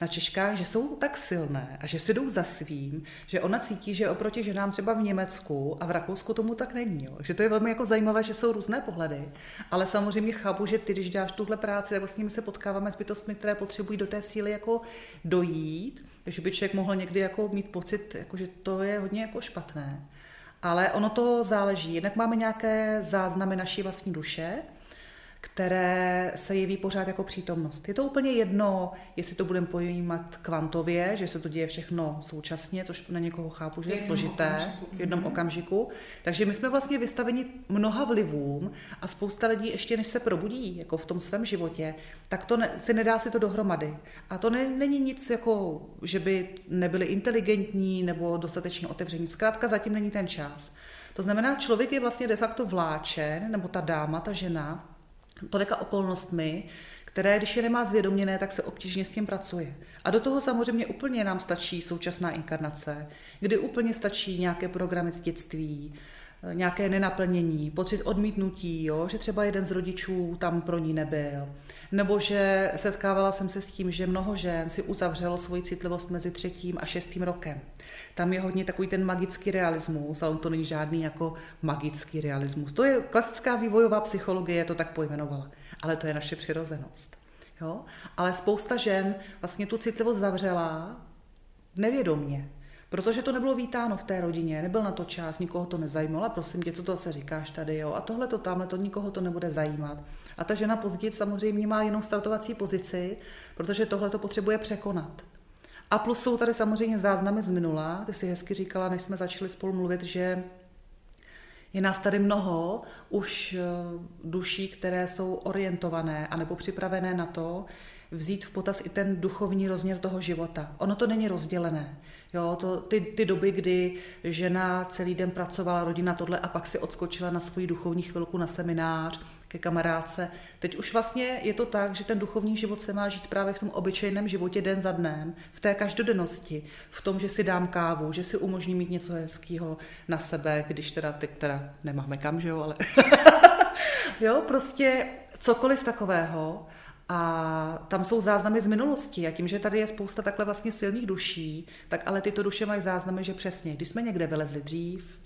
Speaker 2: na Češkách, že jsou tak silné a že si jdou za svým, že ona cítí, že oproti ženám třeba v Německu a v Rakousku tomu tak není. Jo. Takže to je velmi jako zajímavé, že jsou různé pohledy, ale samozřejmě chápu, že ty, když děláš tuhle práci, tak vlastně my se potkáváme s bytostmi, které potřebují do té síly jako dojít, že by člověk mohl někdy jako mít pocit, jako, že to je hodně jako špatné. Ale ono to záleží. Jednak máme nějaké záznamy naší vlastní duše, které se jeví pořád jako přítomnost. Je to úplně jedno, jestli to budeme pojímat kvantově, že se to děje všechno současně, což na někoho chápu, že je složité okamžiku. v jednom mm-hmm. okamžiku. Takže my jsme vlastně vystaveni mnoha vlivům a spousta lidí ještě než se probudí jako v tom svém životě, tak to ne, si nedá si to dohromady. A to ne, není nic jako, že by nebyli inteligentní nebo dostatečně otevření. Zkrátka zatím není ten čas. To znamená, člověk je vlastně de facto vláčen, nebo ta dáma, ta žena, tolika okolnostmi, které, když je nemá zvědoměné, tak se obtížně s tím pracuje. A do toho samozřejmě úplně nám stačí současná inkarnace, kdy úplně stačí nějaké programy z dětství, nějaké nenaplnění, pocit odmítnutí, jo? že třeba jeden z rodičů tam pro ní nebyl. Nebo že setkávala jsem se s tím, že mnoho žen si uzavřelo svoji citlivost mezi třetím a šestým rokem. Tam je hodně takový ten magický realismus, ale on to není žádný jako magický realismus. To je klasická vývojová psychologie, to tak pojmenovala. Ale to je naše přirozenost. Jo? Ale spousta žen vlastně tu citlivost zavřela nevědomně, Protože to nebylo vítáno v té rodině, nebyl na to čas, nikoho to nezajímalo. Prosím tě, co to se říkáš tady, jo? A tohle to tamhle, to nikoho to nebude zajímat. A ta žena později samozřejmě má jinou startovací pozici, protože tohle to potřebuje překonat. A plus jsou tady samozřejmě záznamy z minula. Ty si hezky říkala, než jsme začali spolu mluvit, že je nás tady mnoho už eh, duší, které jsou orientované anebo připravené na to, vzít v potaz i ten duchovní rozměr toho života. Ono to není rozdělené. Jo, to, ty, ty doby, kdy žena celý den pracovala, rodina tohle a pak si odskočila na svoji duchovní chvilku na seminář, ke kamarádce. Teď už vlastně je to tak, že ten duchovní život se má žít právě v tom obyčejném životě den za dnem, v té každodennosti, v tom, že si dám kávu, že si umožní mít něco hezkého na sebe, když teda teď teda nemáme kam, že jo, ale jo, prostě cokoliv takového, a tam jsou záznamy z minulosti a tím, že tady je spousta takhle vlastně silných duší, tak ale tyto duše mají záznamy, že přesně, když jsme někde vylezli dřív,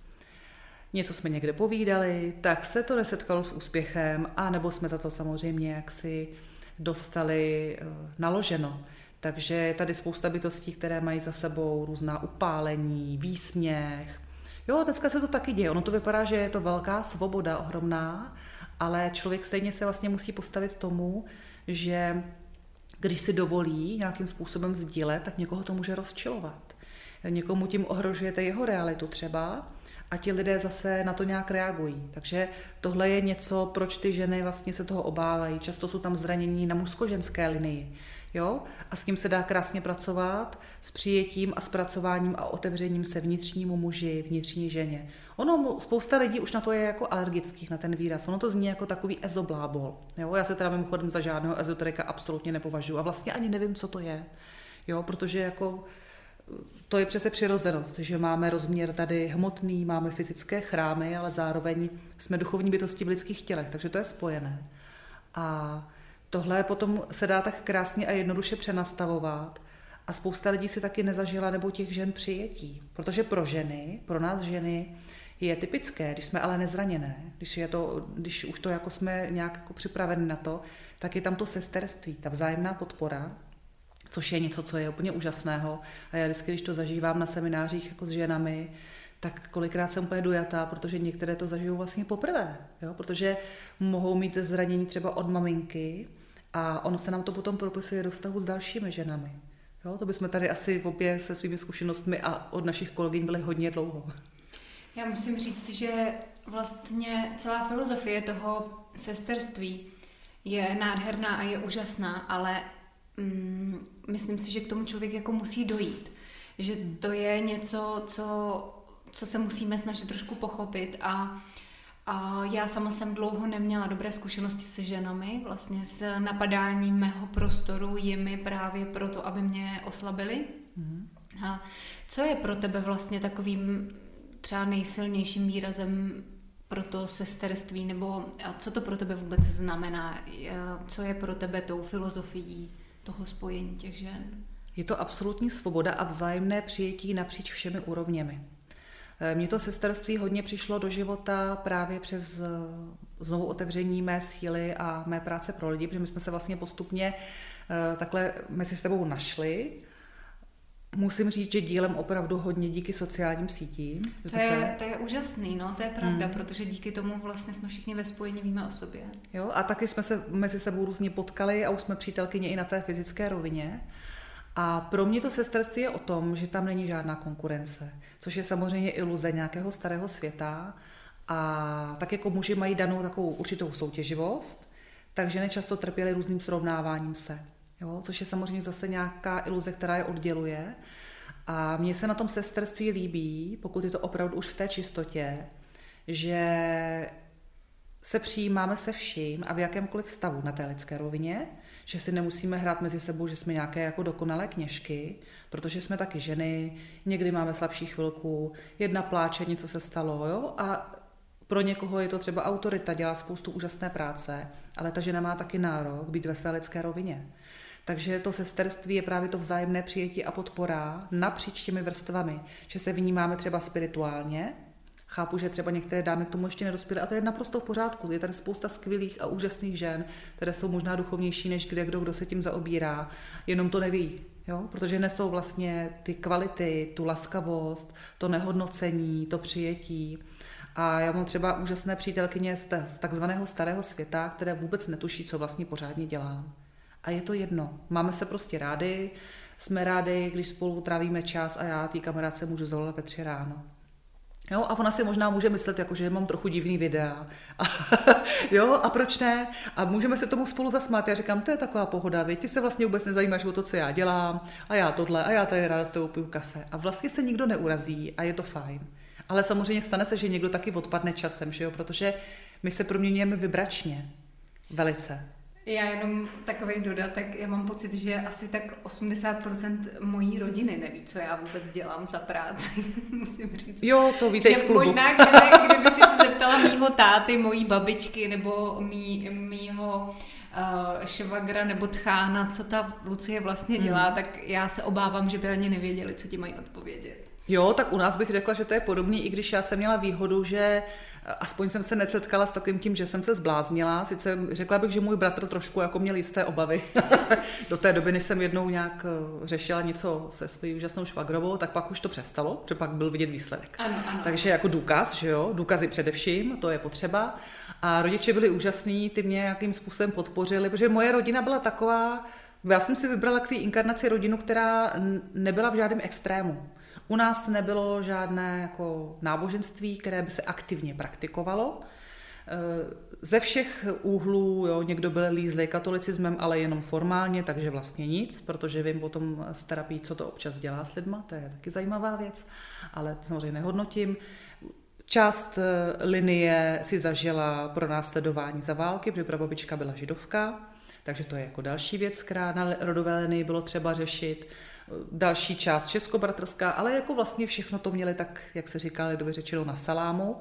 Speaker 2: něco jsme někde povídali, tak se to nesetkalo s úspěchem, a nebo jsme za to samozřejmě jaksi dostali eh, naloženo. Takže je tady spousta bytostí, které mají za sebou různá upálení, výsměch. Jo, dneska se to taky děje. Ono to vypadá, že je to velká svoboda, ohromná, ale člověk stejně se vlastně musí postavit tomu, že když si dovolí nějakým způsobem sdílet, tak někoho to může rozčilovat. Někomu tím ohrožujete jeho realitu třeba a ti lidé zase na to nějak reagují. Takže tohle je něco, proč ty ženy vlastně se toho obávají. Často jsou tam zranění na mužsko-ženské linii. Jo? A s tím se dá krásně pracovat, s přijetím a zpracováním a otevřením se vnitřnímu muži, vnitřní ženě. Ono, spousta lidí už na to je jako alergických, na ten výraz. Ono to zní jako takový ezoblábol. Jo? Já se teda mimochodem za žádného ezoterika absolutně nepovažuji a vlastně ani nevím, co to je. Jo? Protože jako to je přece přirozenost, že máme rozměr tady hmotný, máme fyzické chrámy, ale zároveň jsme duchovní bytosti v lidských tělech, takže to je spojené. A tohle potom se dá tak krásně a jednoduše přenastavovat a spousta lidí si taky nezažila nebo těch žen přijetí. Protože pro ženy, pro nás ženy, je typické, když jsme ale nezraněné, když, je to, když už to jako jsme nějak jako připraveni na to, tak je tam to sesterství, ta vzájemná podpora, což je něco, co je úplně úžasného. A já vždycky, když to zažívám na seminářích jako s ženami, tak kolikrát jsem úplně dojatá, protože některé to zažijou vlastně poprvé, jo? protože mohou mít zranění třeba od maminky a ono se nám to potom propisuje do vztahu s dalšími ženami. Jo? To bychom tady asi obě se svými zkušenostmi a od našich kolegyň byli hodně dlouho.
Speaker 1: Já musím říct, že vlastně celá filozofie toho sesterství je nádherná a je úžasná, ale mm, myslím si, že k tomu člověk jako musí dojít. Že to je něco, co, co se musíme snažit trošku pochopit a a já sama jsem dlouho neměla dobré zkušenosti se ženami, vlastně s napadáním mého prostoru jimi právě proto, aby mě oslabili. Mm. A co je pro tebe vlastně takovým třeba nejsilnějším výrazem pro to sesterství, nebo co to pro tebe vůbec znamená? Co je pro tebe tou filozofií toho spojení těch žen?
Speaker 2: Je to absolutní svoboda a vzájemné přijetí napříč všemi úrovněmi. Eh, mně to sesterství hodně přišlo do života právě přes eh, znovu otevření mé síly a mé práce pro lidi, protože my jsme se vlastně postupně eh, takhle mezi sebou našli. Musím říct, že dílem opravdu hodně díky sociálním sítím.
Speaker 1: To je, se... to je úžasný, no, to je pravda, hmm. protože díky tomu vlastně jsme všichni ve spojení, víme o sobě.
Speaker 2: Jo, a taky jsme se mezi sebou různě potkali a už jsme přítelkyně i na té fyzické rovině. A pro mě to sesterství je o tom, že tam není žádná konkurence, což je samozřejmě iluze nějakého starého světa. A tak jako muži mají danou takovou určitou soutěživost, tak ženy často trpěly různým srovnáváním se. Jo? Což je samozřejmě zase nějaká iluze, která je odděluje. A mně se na tom sesterství líbí, pokud je to opravdu už v té čistotě, že se přijímáme se vším a v jakémkoliv stavu na té lidské rovině, že si nemusíme hrát mezi sebou, že jsme nějaké jako dokonalé kněžky, protože jsme taky ženy, někdy máme slabší chvilku, jedna pláče, něco se stalo, jo, a pro někoho je to třeba autorita, dělá spoustu úžasné práce, ale ta žena má taky nárok být ve své lidské rovině. Takže to sesterství je právě to vzájemné přijetí a podpora napříč těmi vrstvami, že se vnímáme třeba spirituálně, Chápu, že třeba některé dámy k tomu ještě nedospěly a to je naprosto v pořádku. Je tady spousta skvělých a úžasných žen, které jsou možná duchovnější než kde kdo, kdo se tím zaobírá, jenom to neví. Jo? Protože nesou vlastně ty kvality, tu laskavost, to nehodnocení, to přijetí. A já mám třeba úžasné přítelkyně z, takzvaného starého světa, které vůbec netuší, co vlastně pořádně dělám. A je to jedno. Máme se prostě rádi, jsme rádi, když spolu trávíme čas a já té kamarádce můžu zavolat ve tři ráno. Jo, a ona si možná může myslet, jako, že mám trochu divný videa. A, jo, a proč ne? A můžeme se tomu spolu zasmát. Já říkám, to je taková pohoda, vy ty se vlastně vůbec nezajímáš o to, co já dělám, a já tohle, a já tady ráda s tebou piju kafe. A vlastně se nikdo neurazí a je to fajn. Ale samozřejmě stane se, že někdo taky odpadne časem, že jo? protože my se proměňujeme vibračně. Velice.
Speaker 1: Já jenom takový dodatek, já mám pocit, že asi tak 80% mojí rodiny neví, co já vůbec dělám za práci, musím říct.
Speaker 2: Jo, to víte že v klubu.
Speaker 1: Možná, kdyby, kdyby si se zeptala mýho táty, mojí babičky nebo mý, mýho uh, švagra nebo tchána, co ta Lucie vlastně dělá, hmm. tak já se obávám, že by ani nevěděli, co ti mají odpovědět.
Speaker 2: Jo, tak u nás bych řekla, že to je podobný, i když já jsem měla výhodu, že aspoň jsem se nesetkala s takovým tím, že jsem se zbláznila. Sice řekla bych, že můj bratr trošku jako měl jisté obavy do té doby, než jsem jednou nějak eh, řešila něco se svojí úžasnou švagrovou, tak pak už to přestalo, protože pak byl vidět výsledek.
Speaker 1: Ano, ano.
Speaker 2: Takže jako důkaz, že jo, důkazy především, to je potřeba. A rodiče byli úžasní, ty mě nějakým způsobem podpořili, protože moje rodina byla taková, já jsem si vybrala k té inkarnaci rodinu, která nebyla v žádném extrému. U nás nebylo žádné jako náboženství, které by se aktivně praktikovalo. E, ze všech úhlů, jo, někdo byl lízlý katolicismem, ale jenom formálně, takže vlastně nic, protože vím potom z terapii, co to občas dělá s lidma, to je taky zajímavá věc, ale samozřejmě nehodnotím. Část e, linie si zažila pro následování za války, protože prababička byla židovka, takže to je jako další věc, která na rodové linii bylo třeba řešit další část českobratrská, ale jako vlastně všechno to měli tak, jak se říká lidově řečeno, na salámu.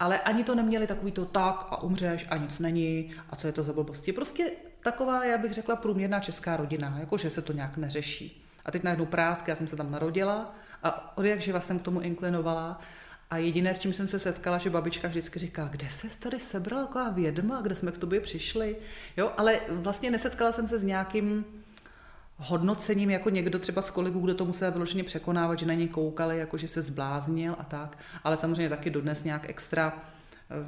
Speaker 2: Ale ani to neměli takový to tak a umřeš a nic není a co je to za blbosti. Prostě taková, já bych řekla, průměrná česká rodina, jako že se to nějak neřeší. A teď najednou prásk, já jsem se tam narodila a od jak živa jsem k tomu inklinovala. A jediné, s čím jsem se setkala, že babička vždycky říká, kde se tady sebrala taková vědma, kde jsme k tobě přišli. Jo, ale vlastně nesetkala jsem se s nějakým hodnocením jako někdo třeba z kolegů, kdo to musel vyloženě překonávat, že na něj koukali, jako že se zbláznil a tak, ale samozřejmě taky dodnes nějak extra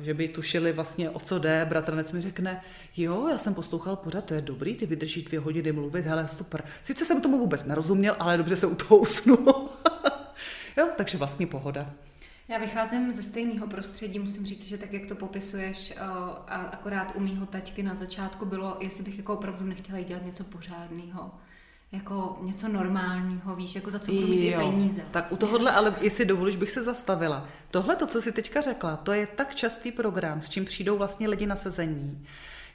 Speaker 2: že by tušili vlastně, o co jde. Bratranec mi řekne, jo, já jsem poslouchal pořád, to je dobrý, ty vydržíš dvě hodiny mluvit, hele, super. Sice jsem tomu vůbec nerozuměl, ale dobře se u toho usnul. jo, takže vlastně pohoda.
Speaker 1: Já vycházím ze stejného prostředí, musím říct, že tak, jak to popisuješ, eh, a akorát u mýho taťky na začátku bylo, jestli bych jako opravdu nechtěla dělat něco pořádného jako něco normálního, víš, jako za co budu mít peníze.
Speaker 2: Tak vlastně. u tohohle, ale jestli dovolíš, bych se zastavila. Tohle, to, co jsi teďka řekla, to je tak častý program, s čím přijdou vlastně lidi na sezení.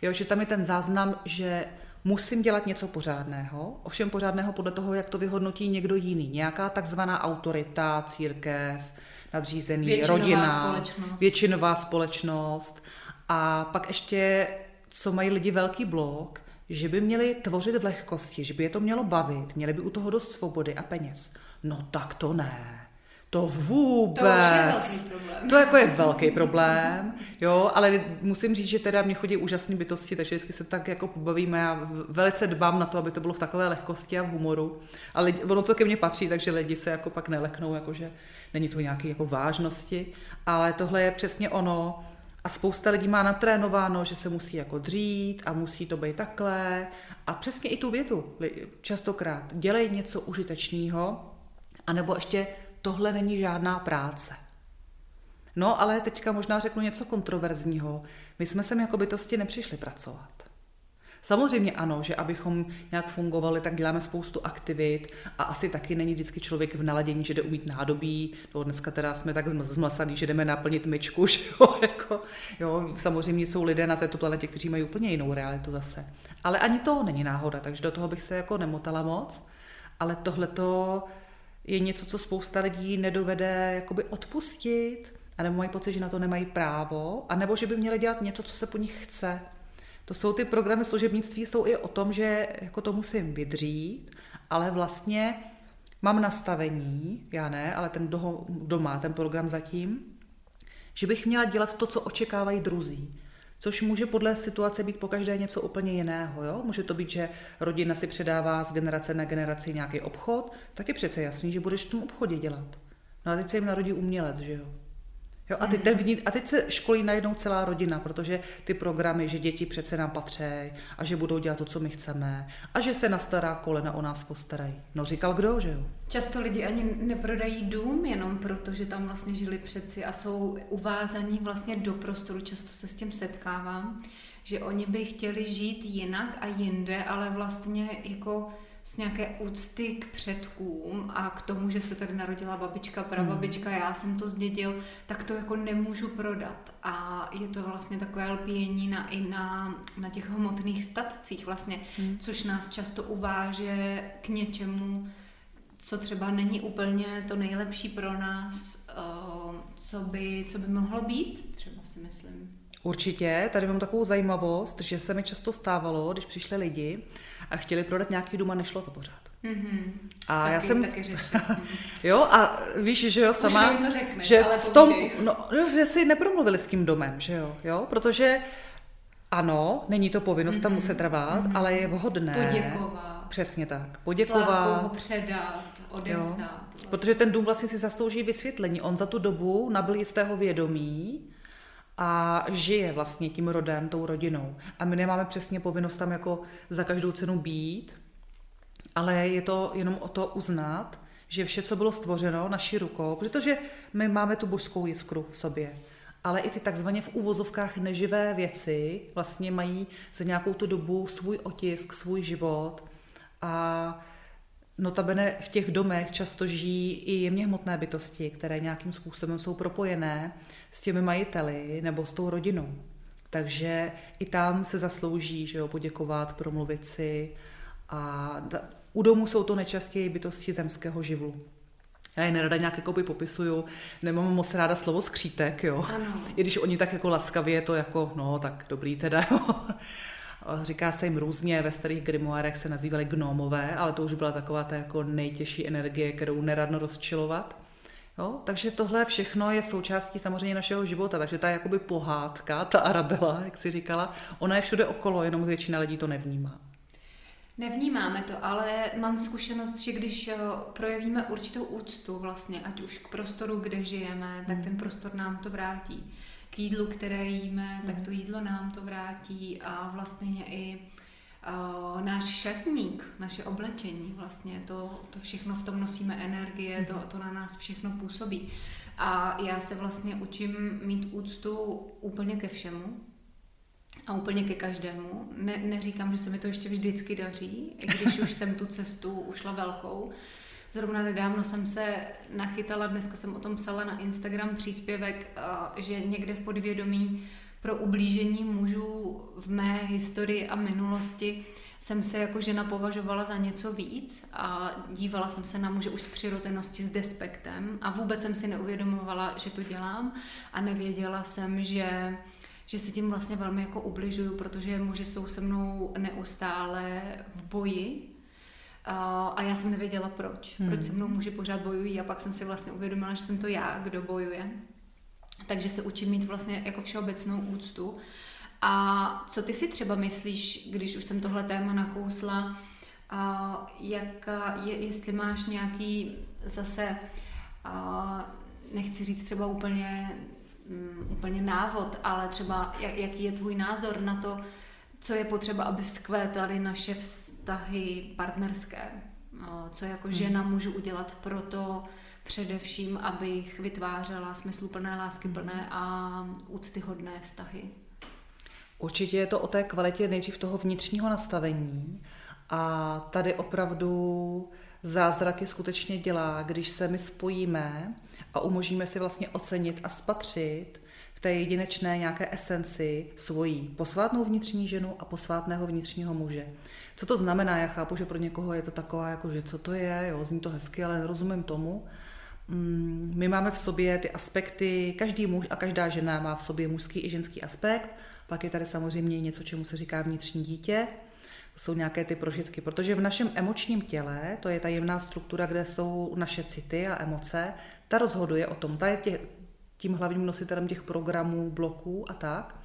Speaker 2: Jo, že tam je ten záznam, že musím dělat něco pořádného, ovšem pořádného podle toho, jak to vyhodnotí někdo jiný. Nějaká takzvaná autorita, církev, nadřízený, většinová rodina, společnost. většinová společnost. A pak ještě, co mají lidi velký blok, že by měli tvořit v lehkosti, že by je to mělo bavit, měli by u toho dost svobody a peněz. No tak to ne. To vůbec. To,
Speaker 1: je
Speaker 2: to jako je velký problém, jo, ale musím říct, že teda mě chodí úžasné bytosti, takže vždycky se tak jako pobavíme a velice dbám na to, aby to bylo v takové lehkosti a v humoru. Ale ono to ke mně patří, takže lidi se jako pak neleknou, jakože není to nějaké jako vážnosti, ale tohle je přesně ono, a spousta lidí má natrénováno, že se musí jako dřít a musí to být takhle. A přesně i tu větu častokrát. Dělej něco užitečného, anebo ještě tohle není žádná práce. No, ale teďka možná řeknu něco kontroverzního. My jsme sem jako bytosti nepřišli pracovat. Samozřejmě ano, že abychom nějak fungovali, tak děláme spoustu aktivit a asi taky není vždycky člověk v naladění, že jde umít nádobí. To dneska teda jsme tak zmlasaný, že jdeme naplnit myčku. Že jo? Jako, jo, samozřejmě jsou lidé na této planetě, kteří mají úplně jinou realitu zase. Ale ani to není náhoda, takže do toho bych se jako nemotala moc. Ale tohle to je něco, co spousta lidí nedovede jakoby odpustit, anebo mají pocit, že na to nemají právo, anebo že by měli dělat něco, co se po nich chce. To jsou ty programy služebnictví, jsou i o tom, že jako to musím vydřít, ale vlastně mám nastavení, já ne, ale ten kdo, kdo má ten program zatím, že bych měla dělat to, co očekávají druzí. Což může podle situace být po každé něco úplně jiného. Jo? Může to být, že rodina si předává z generace na generaci nějaký obchod, tak je přece jasný, že budeš v tom obchodě dělat. No a teď se jim narodí umělec, že jo? Jo, a, teď ten, a teď se školí najednou celá rodina, protože ty programy, že děti přece nám patří a že budou dělat to, co my chceme a že se na stará kolena o nás postarají. No říkal kdo, že jo?
Speaker 1: Často lidi ani neprodají dům jenom proto, že tam vlastně žili přeci a jsou uvázaní vlastně do prostoru. Často se s tím setkávám, že oni by chtěli žít jinak a jinde, ale vlastně jako z nějaké úcty k předkům a k tomu, že se tady narodila babička, prababička, hmm. já jsem to zdědil, tak to jako nemůžu prodat. A je to vlastně takové lpění na, i na, na těch hmotných statcích vlastně, hmm. což nás často uváže k něčemu, co třeba není úplně to nejlepší pro nás, eh, co by, co by mohlo být, třeba si myslím.
Speaker 2: Určitě, tady mám takovou zajímavost, že se mi často stávalo, když přišli lidi a chtěli prodat nějaký dům a nešlo to pořád.
Speaker 1: Mm-hmm.
Speaker 2: A
Speaker 1: taky,
Speaker 2: já jsem...
Speaker 1: Taky
Speaker 2: jo, a víš, že jo, sama...
Speaker 1: Už nevím, co řekneš,
Speaker 2: že
Speaker 1: ale
Speaker 2: v tom, no, no, že si nepromluvili s tím domem, že jo, jo, protože ano, není to povinnost mm-hmm. tam muset trvat, mm-hmm. ale je vhodné.
Speaker 1: Poděkovat.
Speaker 2: Přesně tak. Poděkovat.
Speaker 1: ho předat, odevzdat.
Speaker 2: Protože ten dům vlastně si zaslouží vysvětlení. On za tu dobu nabil jistého vědomí, a žije vlastně tím rodem, tou rodinou. A my nemáme přesně povinnost tam jako za každou cenu být, ale je to jenom o to uznat, že vše, co bylo stvořeno naší rukou, protože my máme tu božskou jiskru v sobě, ale i ty takzvaně v úvozovkách neživé věci vlastně mají za nějakou tu dobu svůj otisk, svůj život a Notabene v těch domech často žijí i jemně hmotné bytosti, které nějakým způsobem jsou propojené s těmi majiteli nebo s tou rodinou. Takže i tam se zaslouží že jo, poděkovat, promluvit si. A u domu jsou to nejčastěji bytosti zemského živlu. Já je nerada nějak jako by popisuju, nemám moc ráda slovo skřítek, jo.
Speaker 1: Ano.
Speaker 2: I když oni tak jako laskavě to jako, no tak dobrý teda, jo. Říká se jim různě, ve starých grimoárech se nazývali gnomové, ale to už byla taková ta jako nejtěžší energie, kterou neradno rozčilovat. Jo? Takže tohle všechno je součástí samozřejmě našeho života, takže ta jakoby pohádka, ta Arabela, jak si říkala, ona je všude okolo, jenom většina lidí to nevnímá.
Speaker 1: Nevnímáme to, ale mám zkušenost, že když eh, projevíme určitou úctu vlastně, ať už k prostoru, kde žijeme, tak hmm. ten prostor nám to vrátí k jídlu, které jíme, tak mhm. to jídlo nám to vrátí a vlastně i uh, náš šatník, naše oblečení, vlastně to, to všechno v tom nosíme energie, to, mhm. to na nás všechno působí. A já se vlastně učím mít úctu úplně ke všemu. a úplně ke každému. Ne, neříkám, že se mi to ještě vždycky daří, i když už jsem tu cestu ušla velkou. Zrovna nedávno jsem se nachytala, dneska jsem o tom psala na Instagram příspěvek, že někde v podvědomí pro ublížení mužů v mé historii a minulosti jsem se jako žena považovala za něco víc a dívala jsem se na muže už z přirozenosti s despektem a vůbec jsem si neuvědomovala, že to dělám a nevěděla jsem, že že si tím vlastně velmi jako ubližuju, protože muži jsou se mnou neustále v boji a já jsem nevěděla proč. Hmm. Proč se mnou muži pořád bojují a pak jsem si vlastně uvědomila, že jsem to já, kdo bojuje. Takže se učím mít vlastně jako všeobecnou úctu. A co ty si třeba myslíš, když už jsem tohle téma nakousla, a jak, je, jestli máš nějaký zase, a nechci říct třeba úplně um, úplně návod, ale třeba jak, jaký je tvůj názor na to, co je potřeba, aby vzkvétaly naše vztahy partnerské. No, co jako hmm. žena můžu udělat pro to, především, abych vytvářela smysluplné, láskyplné a úctyhodné vztahy.
Speaker 2: Určitě je to o té kvalitě nejdřív toho vnitřního nastavení a tady opravdu zázraky skutečně dělá, když se my spojíme a umožníme si vlastně ocenit a spatřit té jedinečné nějaké esenci svojí posvátnou vnitřní ženu a posvátného vnitřního muže. Co to znamená? Já chápu, že pro někoho je to taková, jako, že co to je, jo, zní to hezky, ale nerozumím tomu. Mm, my máme v sobě ty aspekty, každý muž a každá žena má v sobě mužský i ženský aspekt, pak je tady samozřejmě něco, čemu se říká vnitřní dítě, jsou nějaké ty prožitky, protože v našem emočním těle, to je ta jemná struktura, kde jsou naše city a emoce, ta rozhoduje o tom, ta je tím hlavním nositelem těch programů, bloků a tak.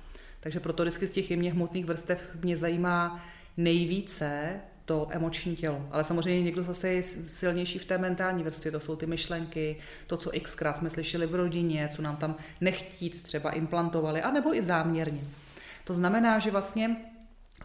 Speaker 2: Takže proto vždycky z těch jemně hmotných vrstev mě zajímá nejvíce to emoční tělo. Ale samozřejmě někdo zase je silnější v té mentální vrstvě, to jsou ty myšlenky, to, co xkrát jsme slyšeli v rodině, co nám tam nechtít třeba implantovali, anebo i záměrně. To znamená, že vlastně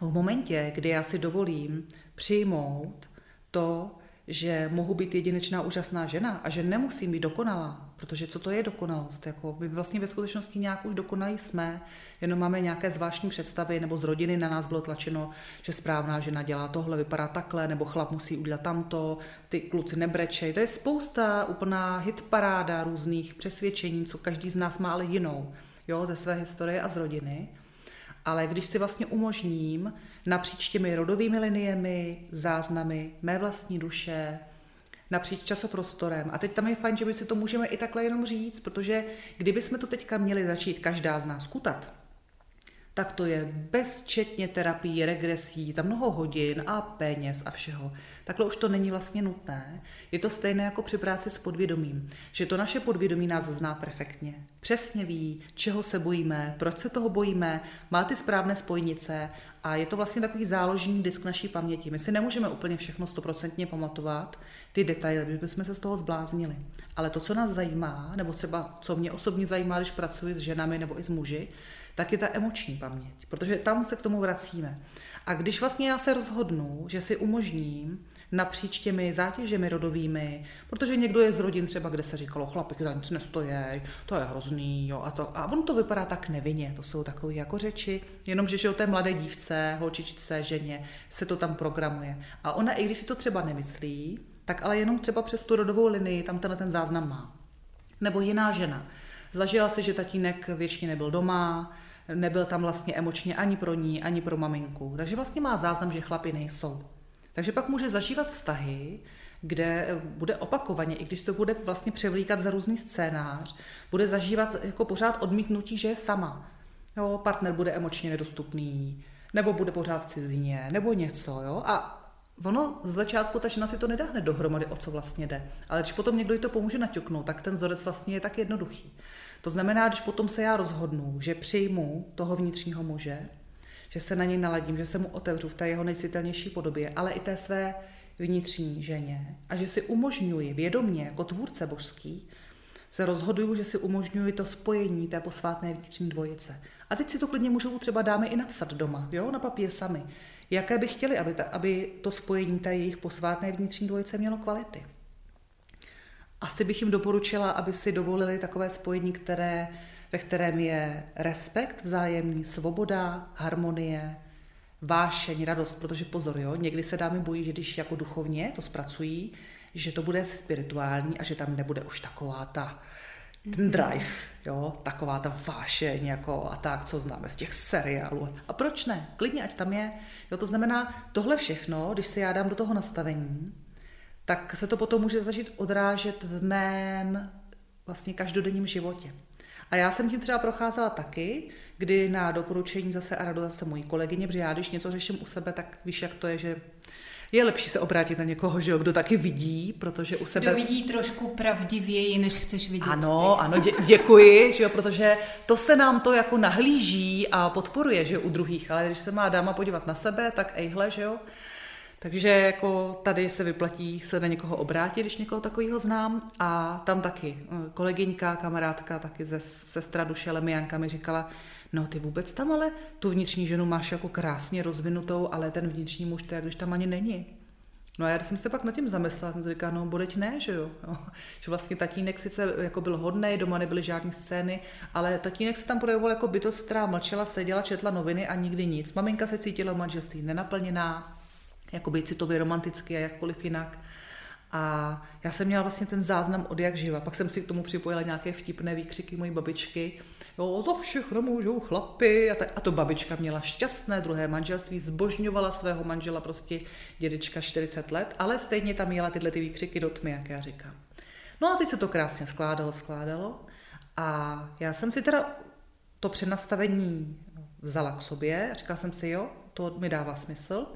Speaker 2: v momentě, kdy já si dovolím přijmout to, že mohu být jedinečná úžasná žena a že nemusím být dokonalá, protože co to je dokonalost? Jako my vlastně ve skutečnosti nějak už dokonalí jsme, jenom máme nějaké zvláštní představy, nebo z rodiny na nás bylo tlačeno, že správná žena dělá tohle, vypadá takhle, nebo chlap musí udělat tamto, ty kluci nebrečej. To je spousta úplná hitparáda různých přesvědčení, co každý z nás má ale jinou, jo, ze své historie a z rodiny. Ale když si vlastně umožním napříč těmi rodovými liniemi, záznamy, mé vlastní duše, napříč časoprostorem. A teď tam je fajn, že my si to můžeme i takhle jenom říct, protože kdyby jsme to teďka měli začít každá z nás kutat, tak to je bezčetně terapii, regresí, za mnoho hodin a peněz a všeho. Takhle už to není vlastně nutné. Je to stejné jako při práci s podvědomím, že to naše podvědomí nás zná perfektně. Přesně ví, čeho se bojíme, proč se toho bojíme, má ty správné spojnice a je to vlastně takový záložní disk naší paměti. My si nemůžeme úplně všechno stoprocentně pamatovat, ty detaily, by bychom se z toho zbláznili. Ale to, co nás zajímá, nebo třeba co mě osobně zajímá, když pracuji s ženami nebo i s muži, tak je ta emoční paměť, protože tam se k tomu vracíme. A když vlastně já se rozhodnu, že si umožním napříč těmi zátěžemi rodovými, protože někdo je z rodin třeba, kde se říkalo, chlapy za nic nestojí, to je hrozný, jo, a, to, a on to vypadá tak nevinně, to jsou takové jako řeči, jenomže že o té mladé dívce, holčičce, ženě se to tam programuje. A ona, i když si to třeba nemyslí, tak ale jenom třeba přes tu rodovou linii tam tenhle ten záznam má. Nebo jiná žena. Zažila si, že tatínek většině nebyl doma, nebyl tam vlastně emočně ani pro ní, ani pro maminku. Takže vlastně má záznam, že chlapi nejsou. Takže pak může zažívat vztahy, kde bude opakovaně, i když to bude vlastně převlíkat za různý scénář, bude zažívat jako pořád odmítnutí, že je sama. Jo, partner bude emočně nedostupný, nebo bude pořád v cizině, nebo něco. Jo? A ono z začátku ta žena si to nedá hned dohromady, o co vlastně jde. Ale když potom někdo jí to pomůže naťuknout, tak ten vzorec vlastně je tak jednoduchý. To znamená, když potom se já rozhodnu, že přijmu toho vnitřního muže, že se na něj naladím, že se mu otevřu v té jeho nejcitelnější podobě, ale i té své vnitřní ženě a že si umožňuji vědomně jako tvůrce božský, se rozhoduju, že si umožňuji to spojení té posvátné vnitřní dvojice. A teď si to klidně můžou třeba dámy i napsat doma, jo, na papír sami. Jaké by chtěli, aby, ta, aby to spojení té jejich posvátné vnitřní dvojice mělo kvality. Asi bych jim doporučila, aby si dovolili takové spojení, které ve kterém je respekt, vzájemný, svoboda, harmonie, vášeň, radost, protože pozor, jo, někdy se dámy bojí, že když jako duchovně to zpracují, že to bude spirituální a že tam nebude už taková ta ten mhm. drive, jo, taková ta vášeň jako a tak, co známe z těch seriálů. A proč ne? Klidně, ať tam je. Jo, to znamená, tohle všechno, když se já dám do toho nastavení, tak se to potom může začít odrážet v mém vlastně každodenním životě. A já jsem tím třeba procházela taky, kdy na doporučení zase a radu zase mojí kolegyně, protože já když něco řeším u sebe, tak víš, jak to je, že je lepší se obrátit na někoho, že jo, kdo taky vidí, protože u sebe...
Speaker 1: Kdo vidí trošku pravdivěji, než chceš vidět.
Speaker 2: Ano, ty. ano, dě, děkuji, že jo, protože to se nám to jako nahlíží a podporuje, že jo, u druhých, ale když se má dáma podívat na sebe, tak ejhle, že jo, takže jako tady se vyplatí se na někoho obrátit, když někoho takového znám. A tam taky eh, kolegyňka, kamarádka, taky ze sestra duše Lemianka mi říkala, no ty vůbec tam ale tu vnitřní ženu máš jako krásně rozvinutou, ale ten vnitřní muž to je, když tam ani není. No a já jsem se pak nad tím zamyslela, jsem to říkala, no bodeť ne, že jo. No, že vlastně tatínek sice jako byl hodný, doma nebyly žádné scény, ale tatínek se tam projevoval jako bytost, která mlčela, seděla, četla noviny a nikdy nic. Maminka se cítila v manželství nenaplněná, jakoby citově romanticky a jakkoliv jinak. A já jsem měla vlastně ten záznam od jak živa. Pak jsem si k tomu připojila nějaké vtipné výkřiky mojí babičky. Jo, za všechno můžou chlapy. A, tak, a to babička měla šťastné druhé manželství, zbožňovala svého manžela prostě dědečka 40 let, ale stejně tam měla tyhle ty výkřiky do tmy, jak já říkám. No a teď se to krásně skládalo, skládalo. A já jsem si teda to přenastavení vzala k sobě říkala jsem si, jo, to mi dává smysl.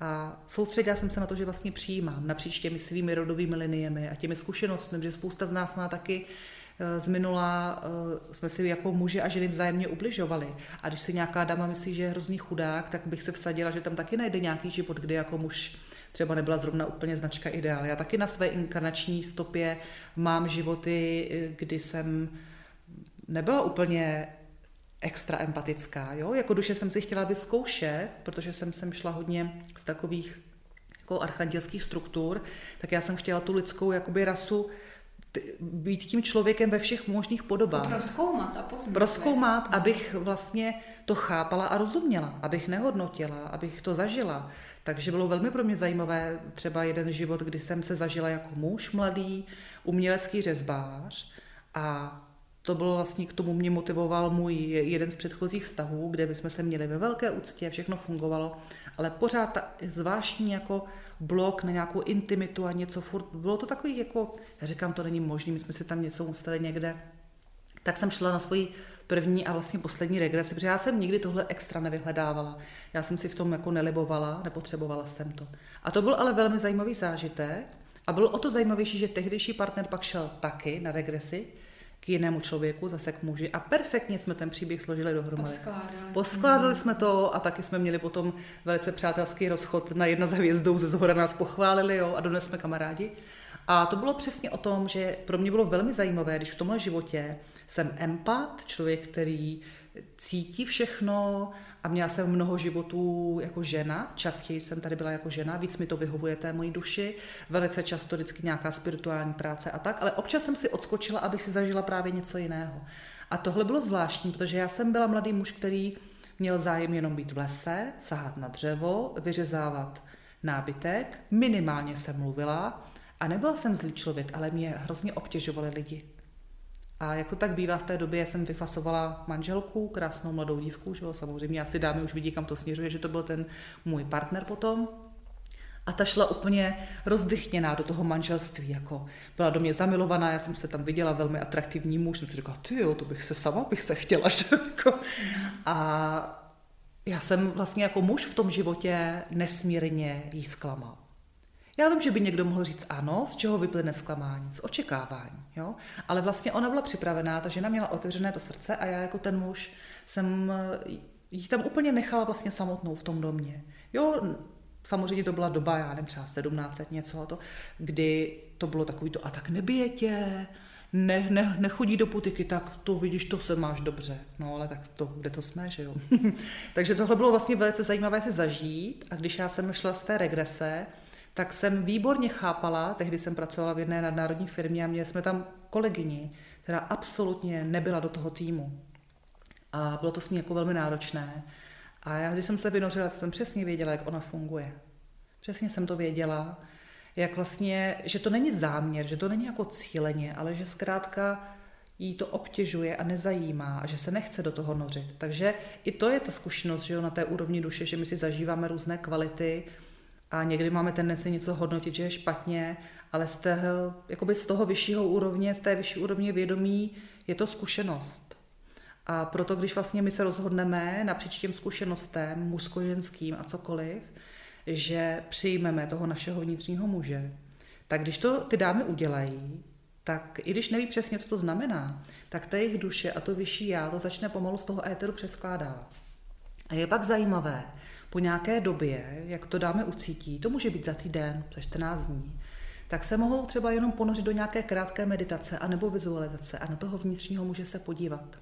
Speaker 2: A soustředila jsem se na to, že vlastně přijímám napříč těmi svými rodovými liniemi a těmi zkušenostmi, že spousta z nás má taky eh, z minula eh, jsme si jako muži a ženy vzájemně ubližovali. A když si nějaká dama myslí, že je hrozný chudák, tak bych se vsadila, že tam taky najde nějaký život, kdy jako muž třeba nebyla zrovna úplně značka ideál. Já taky na své inkarnační stopě mám životy, eh, kdy jsem nebyla úplně extra empatická. Jo? Jako duše jsem si chtěla vyzkoušet, protože jsem sem šla hodně z takových jako archandělských struktur, tak já jsem chtěla tu lidskou jakoby rasu být tím člověkem ve všech možných podobách.
Speaker 1: Proskoumat a poznat.
Speaker 2: Proskoumat, abych vlastně to chápala a rozuměla, abych nehodnotila, abych to zažila. Takže bylo velmi pro mě zajímavé třeba jeden život, kdy jsem se zažila jako muž mladý, umělecký řezbář a to bylo vlastně k tomu mě motivoval můj jeden z předchozích vztahů, kde bychom se měli ve velké úctě, všechno fungovalo, ale pořád ta zvláštní jako blok na nějakou intimitu a něco furt, bylo to takový jako, já říkám, to není možné, my jsme si tam něco ustali někde, tak jsem šla na svoji první a vlastně poslední regresi, protože já jsem nikdy tohle extra nevyhledávala. Já jsem si v tom jako nelibovala, nepotřebovala jsem to. A to byl ale velmi zajímavý zážitek a byl o to zajímavější, že tehdejší partner pak šel taky na regresi, k jinému člověku, zase k muži a perfektně jsme ten příběh složili dohromady.
Speaker 1: Poskládali.
Speaker 2: Poskládali jsme to a taky jsme měli potom velice přátelský rozchod na jedna za hvězdou, ze zhora nás pochválili jo, a dodnes jsme kamarádi. A to bylo přesně o tom, že pro mě bylo velmi zajímavé, když v tomhle životě jsem empat, člověk, který cítí všechno a měla jsem mnoho životů jako žena, častěji jsem tady byla jako žena, víc mi to vyhovuje té mojí duši, velice často vždycky nějaká spirituální práce a tak, ale občas jsem si odskočila, abych si zažila právě něco jiného. A tohle bylo zvláštní, protože já jsem byla mladý muž, který měl zájem jenom být v lese, sahat na dřevo, vyřezávat nábytek, minimálně jsem mluvila a nebyla jsem zlý člověk, ale mě hrozně obtěžovali lidi. A jak to tak bývá v té době, jsem vyfasovala manželku, krásnou mladou dívku, že jo, samozřejmě asi dámy už vidí, kam to směřuje, že to byl ten můj partner potom. A ta šla úplně rozdychněná do toho manželství, jako byla do mě zamilovaná, já jsem se tam viděla velmi atraktivní muž, jsem si říkala, ty jo, to bych se sama bych se chtěla, že jako. A já jsem vlastně jako muž v tom životě nesmírně jí zklamal. Já vím, že by někdo mohl říct ano, z čeho vyplyne zklamání, z očekávání, jo? ale vlastně ona byla připravená, ta žena měla otevřené to srdce a já jako ten muž jsem ji tam úplně nechala vlastně samotnou v tom domě. Jo, samozřejmě to byla doba, já nevím, třeba 1700 něco, to, kdy to bylo takový to, a tak nebije tě, ne, ne, nechodí do putiky, tak to vidíš, to se máš dobře. No ale tak to, kde to jsme, že jo. Takže tohle bylo vlastně velice zajímavé si zažít a když já jsem šla z té regrese, tak jsem výborně chápala, tehdy jsem pracovala v jedné nadnárodní firmě a měli jsme tam kolegyni, která absolutně nebyla do toho týmu. A bylo to s ní jako velmi náročné. A já, když jsem se vynořila, tak jsem přesně věděla, jak ona funguje. Přesně jsem to věděla, jak vlastně, že to není záměr, že to není jako cíleně, ale že zkrátka jí to obtěžuje a nezajímá a že se nechce do toho nořit. Takže i to je ta zkušenost, že jo, na té úrovni duše, že my si zažíváme různé kvality a někdy máme tendenci něco hodnotit, že je špatně, ale z, toho, jakoby z toho vyššího úrovně, z té vyšší úrovně vědomí je to zkušenost. A proto, když vlastně my se rozhodneme napříč těm zkušenostem, mužsko-ženským a cokoliv, že přijmeme toho našeho vnitřního muže, tak když to ty dámy udělají, tak i když neví přesně, co to znamená, tak ta jejich duše a to vyšší já to začne pomalu z toho éteru přeskládávat. A je pak zajímavé, po nějaké době, jak to dáme ucítí, to může být za týden, za 14 dní, tak se mohou třeba jenom ponořit do nějaké krátké meditace anebo vizualizace a na toho vnitřního může se podívat.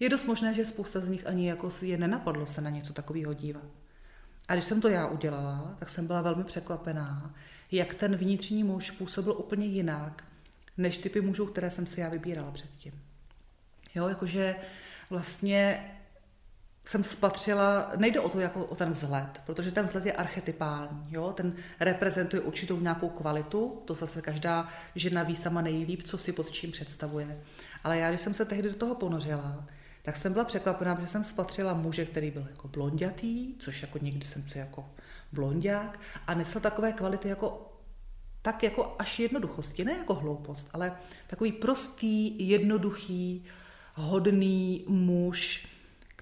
Speaker 2: Je dost možné, že spousta z nich ani jako si je nenapadlo se na něco takového dívat. A když jsem to já udělala, tak jsem byla velmi překvapená, jak ten vnitřní muž působil úplně jinak, než typy mužů, které jsem si já vybírala předtím. Jo, jakože vlastně jsem spatřila, nejde o to jako o ten vzhled, protože ten vzhled je archetypální, jo? ten reprezentuje určitou nějakou kvalitu, to zase každá žena ví sama nejlíp, co si pod čím představuje. Ale já, když jsem se tehdy do toho ponořila, tak jsem byla překvapená, protože jsem spatřila muže, který byl jako blondětý, což jako někdy jsem si jako blondiák, a nesl takové kvality jako tak jako až jednoduchosti, ne jako hloupost, ale takový prostý, jednoduchý, hodný muž,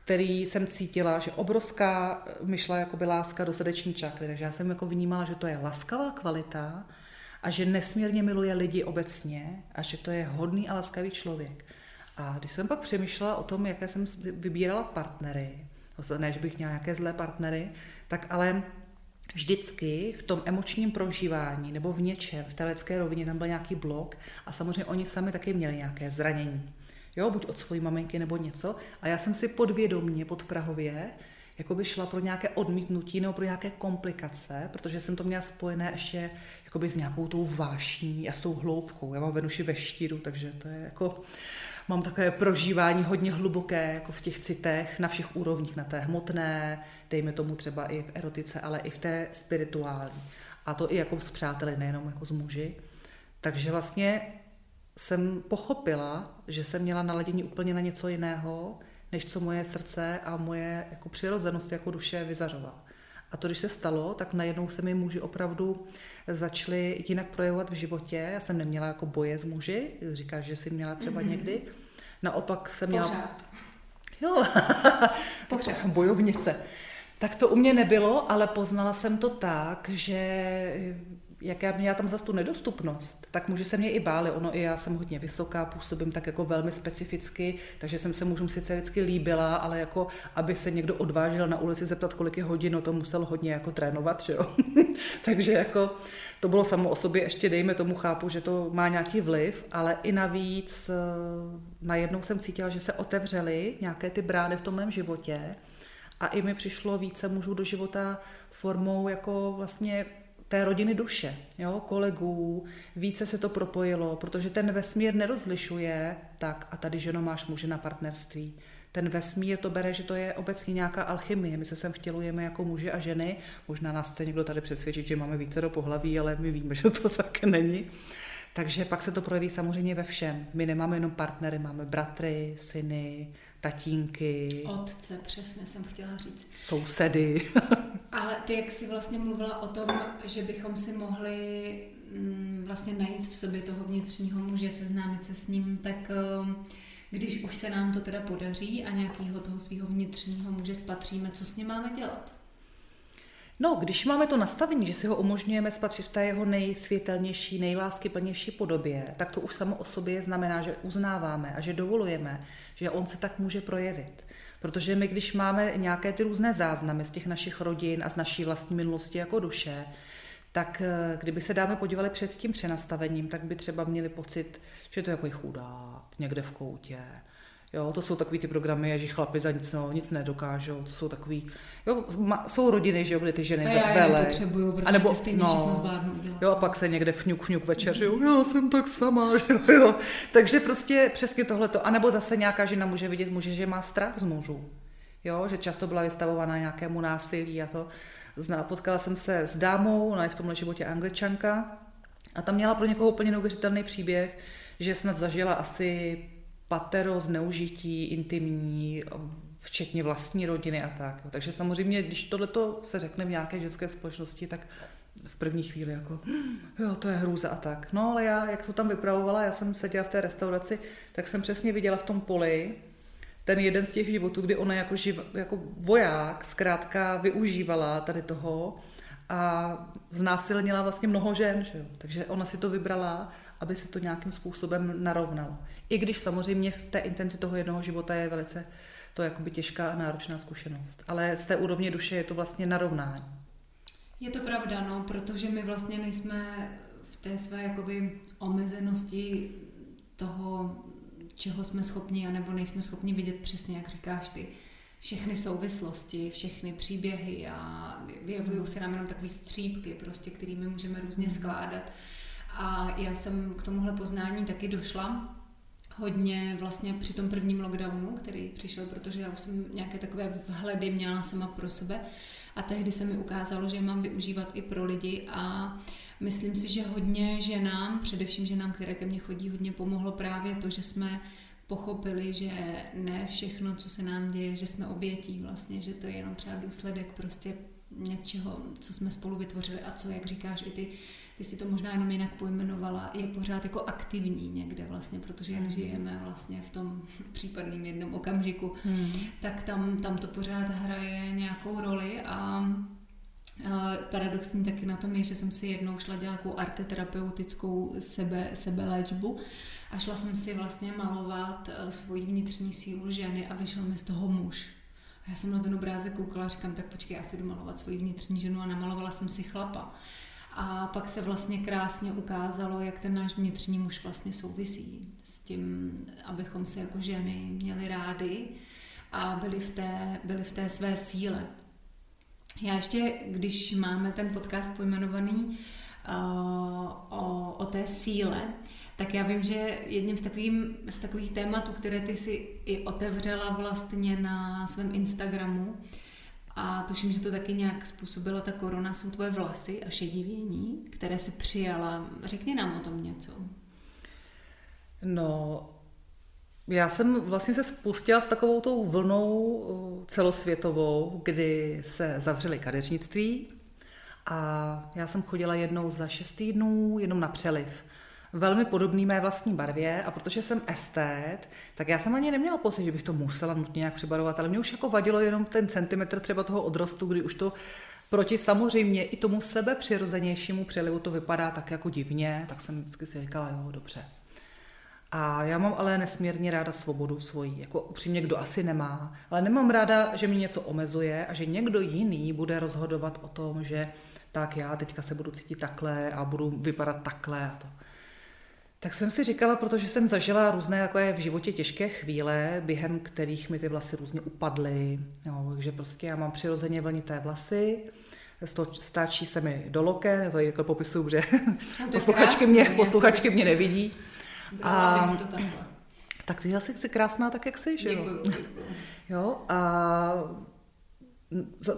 Speaker 2: který jsem cítila, že obrovská myšla jako by láska do srdeční čakry, takže já jsem jako vnímala, že to je laskavá kvalita a že nesmírně miluje lidi obecně a že to je hodný a laskavý člověk. A když jsem pak přemýšlela o tom, jaké jsem vybírala partnery, ne, že bych měla nějaké zlé partnery, tak ale vždycky v tom emočním prožívání nebo v něčem, v té lidské rovině tam byl nějaký blok a samozřejmě oni sami taky měli nějaké zranění. Jo, buď od svojí maminky nebo něco. A já jsem si podvědomně, podprahově, jako by šla pro nějaké odmítnutí nebo pro nějaké komplikace, protože jsem to měla spojené ještě jakoby s nějakou tou vášní a s tou hloubkou. Já mám Venuši ve štíru, takže to je jako mám takové prožívání hodně hluboké jako v těch citech na všech úrovních, na té hmotné, dejme tomu třeba i v erotice, ale i v té spirituální. A to i jako s přáteli, nejenom jako s muži. Takže vlastně jsem pochopila, že jsem měla naladění úplně na něco jiného, než co moje srdce a moje jako přirozenost jako duše vyzařovala. A to, když se stalo, tak najednou se mi muži opravdu začali jinak projevovat v životě. Já jsem neměla jako boje s muži, říkáš, že jsi měla třeba mm-hmm. někdy. Naopak jsem měla...
Speaker 1: Pořád.
Speaker 2: Jo, Pořád. bojovnice. Tak to u mě nebylo, ale poznala jsem to tak, že jak já měla tam zase tu nedostupnost, tak muži se mě i báli. Ono i já jsem hodně vysoká, působím tak jako velmi specificky, takže jsem se mužům sice vždycky líbila, ale jako aby se někdo odvážil na ulici zeptat, kolik je hodin, no to musel hodně jako trénovat, že jo. takže jako to bylo samo o sobě, ještě dejme tomu chápu, že to má nějaký vliv, ale i navíc eh, najednou jsem cítila, že se otevřely nějaké ty brány v tom mém životě a i mi přišlo více mužů do života formou jako vlastně té rodiny duše, jo, kolegů, více se to propojilo, protože ten vesmír nerozlišuje tak a tady ženo máš muže na partnerství. Ten vesmír to bere, že to je obecně nějaká alchymie. My se sem vtělujeme jako muži a ženy. Možná nás chce někdo tady přesvědčit, že máme více do pohlaví, ale my víme, že to tak není. Takže pak se to projeví samozřejmě ve všem. My nemáme jenom partnery, máme bratry, syny, tatínky.
Speaker 1: Otce, přesně jsem chtěla říct.
Speaker 2: Sousedy.
Speaker 1: Ale ty, jak jsi vlastně mluvila o tom, že bychom si mohli mm, vlastně najít v sobě toho vnitřního muže, seznámit se s ním, tak um, když už se nám to teda podaří a nějakého toho svého vnitřního muže spatříme, co s ním máme dělat?
Speaker 2: No, když máme to nastavení, že si ho umožňujeme spatřit v té jeho nejsvětelnější, nejláskyplnější podobě, tak to už samo o sobě znamená, že uznáváme a že dovolujeme, že on se tak může projevit. Protože my, když máme nějaké ty různé záznamy z těch našich rodin a z naší vlastní minulosti jako duše, tak eh, kdyby se dáme podívali před tím přenastavením, tak by třeba měli pocit, že to je jako chudák někde v koutě, Jo, to jsou takový ty programy, že chlapi za nic, no, nic nedokážou. To jsou takový, jo, ma, jsou rodiny, že jo, kde ty ženy
Speaker 1: a já
Speaker 2: vele.
Speaker 1: protože nebo, si stejně no, všechno zvládnu udělat.
Speaker 2: Jo, a pak se někde fňuk, fňuk večer, že jo, já jsem tak sama, že jo. Takže prostě přesně tohleto. A nebo zase nějaká žena může vidět muže, že má strach z mužů. Jo, že často byla vystavovaná nějakému násilí a to. Zná, potkala jsem se s dámou, ona je v tomhle životě angličanka, a tam měla pro někoho úplně neuvěřitelný příběh, že snad zažila asi patero zneužití intimní, včetně vlastní rodiny a tak. Takže samozřejmě, když tohleto se řekne v nějaké ženské společnosti, tak v první chvíli jako, jo, to je hrůza a tak. No ale já, jak to tam vypravovala, já jsem seděla v té restauraci, tak jsem přesně viděla v tom poli ten jeden z těch životů, kdy ona jako, živ, jako voják zkrátka využívala tady toho a znásilnila vlastně mnoho žen, že jo? takže ona si to vybrala, aby se to nějakým způsobem narovnalo. I když samozřejmě v té intenci toho jednoho života je velice to jakoby těžká a náročná zkušenost. Ale z té úrovně duše je to vlastně narovnání.
Speaker 1: Je to pravda, no, protože my vlastně nejsme v té své jakoby omezenosti toho, čeho jsme schopni, anebo nejsme schopni vidět přesně, jak říkáš ty, všechny souvislosti, všechny příběhy a vyjevují se nám jenom takové střípky, prostě, kterými můžeme různě hmm. skládat. A já jsem k tomuhle poznání taky došla hodně vlastně při tom prvním lockdownu, který přišel, protože já už jsem nějaké takové vhledy měla sama pro sebe. A tehdy se mi ukázalo, že mám využívat i pro lidi a myslím si, že hodně ženám, především ženám, které ke mně chodí, hodně pomohlo právě to, že jsme pochopili, že ne všechno, co se nám děje, že jsme obětí vlastně, že to je jenom třeba důsledek prostě něčeho, co jsme spolu vytvořili a co, jak říkáš, i ty, ty si to možná jenom jinak pojmenovala, je pořád jako aktivní někde vlastně, protože jak mm. žijeme vlastně v tom případným jednom okamžiku, mm. tak tam, tam to pořád hraje nějakou roli a Paradoxní taky na tom je, že jsem si jednou šla dělat nějakou arteterapeutickou sebe, sebeléčbu a šla jsem si vlastně malovat eh, svoji vnitřní sílu ženy a vyšel mi z toho muž. A já jsem na ten obrázek koukala a říkám, tak počkej, já si jdu malovat svoji vnitřní ženu a namalovala jsem si chlapa. A pak se vlastně krásně ukázalo, jak ten náš vnitřní muž vlastně souvisí s tím, abychom se jako ženy měli rády a byli v té, byli v té své síle. Já ještě, když máme ten podcast pojmenovaný uh, o, o té síle, tak já vím, že jedním z, takovým, z takových tématů, které ty si i otevřela vlastně na svém Instagramu, a tuším, že to taky nějak způsobila ta korona, jsou tvoje vlasy a šedivění, které si přijala. Řekni nám o tom něco.
Speaker 2: No, já jsem vlastně se spustila s takovou tou vlnou uh, celosvětovou, kdy se zavřely kadeřnictví a já jsem chodila jednou za šest týdnů jenom na přeliv velmi podobný mé vlastní barvě a protože jsem estét, tak já jsem ani neměla pocit, že bych to musela nutně nějak přibarovat, ale mě už jako vadilo jenom ten centimetr třeba toho odrostu, kdy už to proti samozřejmě i tomu sebe přirozenějšímu přelivu to vypadá tak jako divně, tak jsem vždycky si říkala, jo, dobře. A já mám ale nesmírně ráda svobodu svoji, jako upřímně kdo asi nemá, ale nemám ráda, že mi něco omezuje a že někdo jiný bude rozhodovat o tom, že tak já teďka se budu cítit takhle a budu vypadat takhle a to. Tak jsem si říkala, protože jsem zažila různé takové v životě těžké chvíle, během kterých mi ty vlasy různě upadly. Jo, takže prostě já mám přirozeně vlnité vlasy, stáčí se mi do loken, to je jako popisuju, že posluchačky, mě, posluchačky mě nevidí.
Speaker 1: A,
Speaker 2: tak ty asi jsi krásná tak, jak jsi, že jo? Jo, a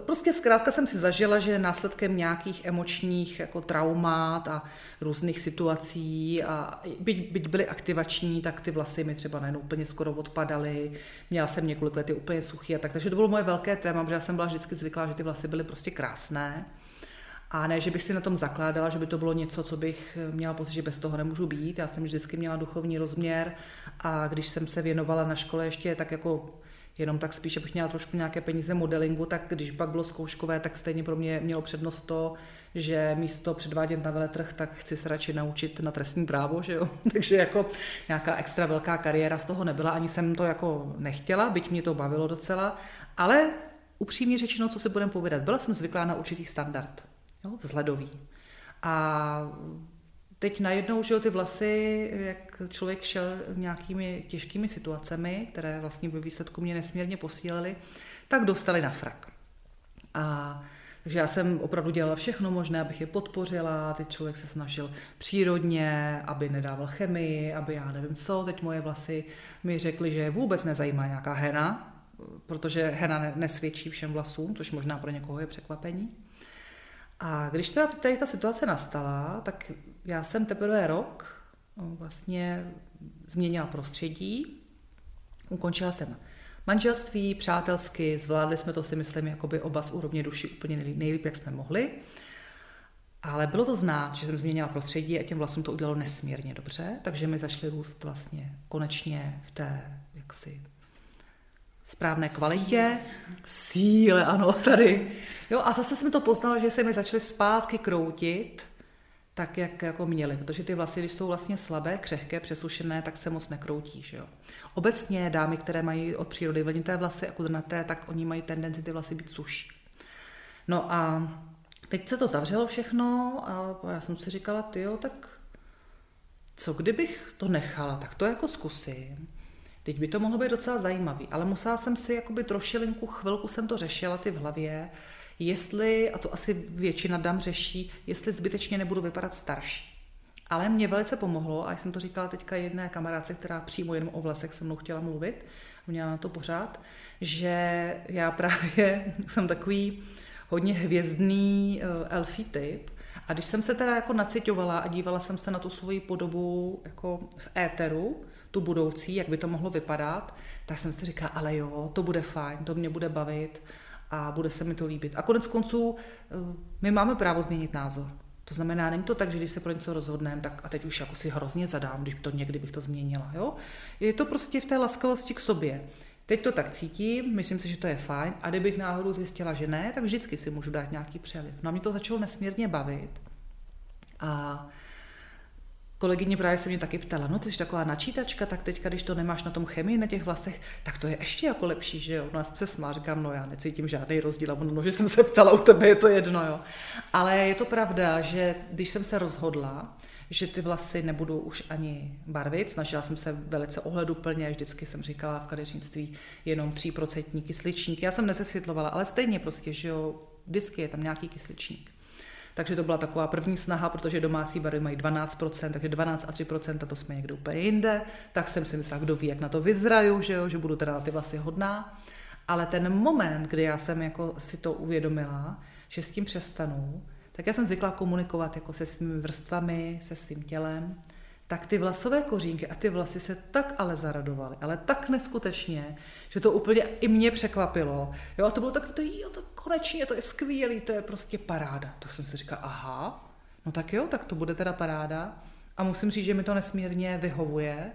Speaker 2: Prostě zkrátka jsem si zažila, že následkem nějakých emočních jako traumát a různých situací a byť, byť byly aktivační, tak ty vlasy mi třeba najednou úplně skoro odpadaly. Měla jsem několik let úplně suchý a tak. Takže to bylo moje velké téma, protože já jsem byla vždycky zvyklá, že ty vlasy byly prostě krásné. A ne, že bych si na tom zakládala, že by to bylo něco, co bych měla pocit, že bez toho nemůžu být. Já jsem vždycky měla duchovní rozměr a když jsem se věnovala na škole ještě tak jako jenom tak spíš, abych měla trošku nějaké peníze modelingu, tak když pak bylo zkouškové, tak stejně pro mě mělo přednost to, že místo předvádět na veletrh, tak chci se radši naučit na trestní právo, že jo? Takže jako nějaká extra velká kariéra z toho nebyla, ani jsem to jako nechtěla, byť mě to bavilo docela, ale upřímně řečeno, co si budeme povědat, byla jsem zvyklá na určitý standard, jo? vzhledový. A teď najednou, že ty vlasy, jak člověk šel nějakými těžkými situacemi, které vlastně ve výsledku mě nesmírně posílily, tak dostali na frak. A takže já jsem opravdu dělala všechno možné, abych je podpořila, teď člověk se snažil přírodně, aby nedával chemii, aby já nevím co, teď moje vlasy mi řekly, že vůbec nezajímá nějaká hena, protože hena nesvědčí všem vlasům, což možná pro někoho je překvapení. A když teda tady ta situace nastala, tak já jsem teprve rok no, vlastně změnila prostředí, ukončila jsem manželství, přátelsky, zvládli jsme to si myslím jakoby oba z úrovně duši úplně nejlíp, jak jsme mohli. Ale bylo to znát, že jsem změnila prostředí a těm vlasům to udělalo nesmírně dobře, takže mi začaly růst vlastně konečně v té jaksi správné kvalitě. Síle, ano, tady. Jo, a zase jsem to poznala, že se mi začaly zpátky kroutit, tak, jak jako měly, protože ty vlasy, když jsou vlastně slabé, křehké, přesušené, tak se moc nekroutí. Že jo? Obecně dámy, které mají od přírody vlnité vlasy a kudrnaté, tak oni mají tendenci ty vlasy být suší. No a teď se to zavřelo všechno a já jsem si říkala, ty jo, tak co kdybych to nechala, tak to jako zkusím. Teď by to mohlo být docela zajímavý, ale musela jsem si jakoby trošilinku, chvilku jsem to řešila si v hlavě, jestli, a to asi většina dam řeší, jestli zbytečně nebudu vypadat starší. Ale mě velice pomohlo, a jsem to říkala teďka jedné kamarádce, která přímo jenom o vlasech se mnou chtěla mluvit, měla na to pořád, že já právě jsem takový hodně hvězdný uh, elfí typ, a když jsem se teda jako nacitovala a dívala jsem se na tu svoji podobu jako v éteru, tu budoucí, jak by to mohlo vypadat, tak jsem si říkala, ale jo, to bude fajn, to mě bude bavit a bude se mi to líbit. A konec konců eh, my máme právo změnit názor. To znamená, není to tak, že když se pro něco rozhodneme, tak a teď už jako si hrozně zadám, když to někdy bych to změnila. Jo? Je to prostě v té laskavosti k sobě. Teď to tak cítím, myslím si, že to je fajn a kdybych náhodou zjistila, že ne, tak vždycky si můžu dát nějaký přeliv. No a mě to začalo nesmírně bavit. A kolegyně právě se mě taky ptala, no ty jsi taková načítačka, tak teďka, když to nemáš na tom chemii na těch vlasech, tak to je ještě jako lepší, že jo? No já jsem se smá, říkám, no já necítím žádný rozdíl, a ono, no, že jsem se ptala, u tebe je to jedno, jo. Ale je to pravda, že když jsem se rozhodla, že ty vlasy nebudu už ani barvit. Snažila jsem se velice ohleduplně, vždycky jsem říkala v kadeřnictví jenom 3% kysličník. Já jsem nezesvětlovala, ale stejně prostě, že jo, vždycky je tam nějaký kysličník. Takže to byla taková první snaha, protože domácí barvy mají 12%, takže 12 a 3% to jsme někde úplně jinde. Tak jsem si myslela, kdo ví, jak na to vyzraju, že, jo, že budu teda na ty vlasy hodná. Ale ten moment, kdy já jsem jako si to uvědomila, že s tím přestanu, tak já jsem zvykla komunikovat jako se svými vrstvami, se svým tělem tak ty vlasové kořínky a ty vlasy se tak ale zaradovaly, ale tak neskutečně, že to úplně i mě překvapilo. Jo, a to bylo tak, to, jo, to konečně, to je skvělý, to je prostě paráda. Tak jsem si říkala, aha, no tak jo, tak to bude teda paráda. A musím říct, že mi to nesmírně vyhovuje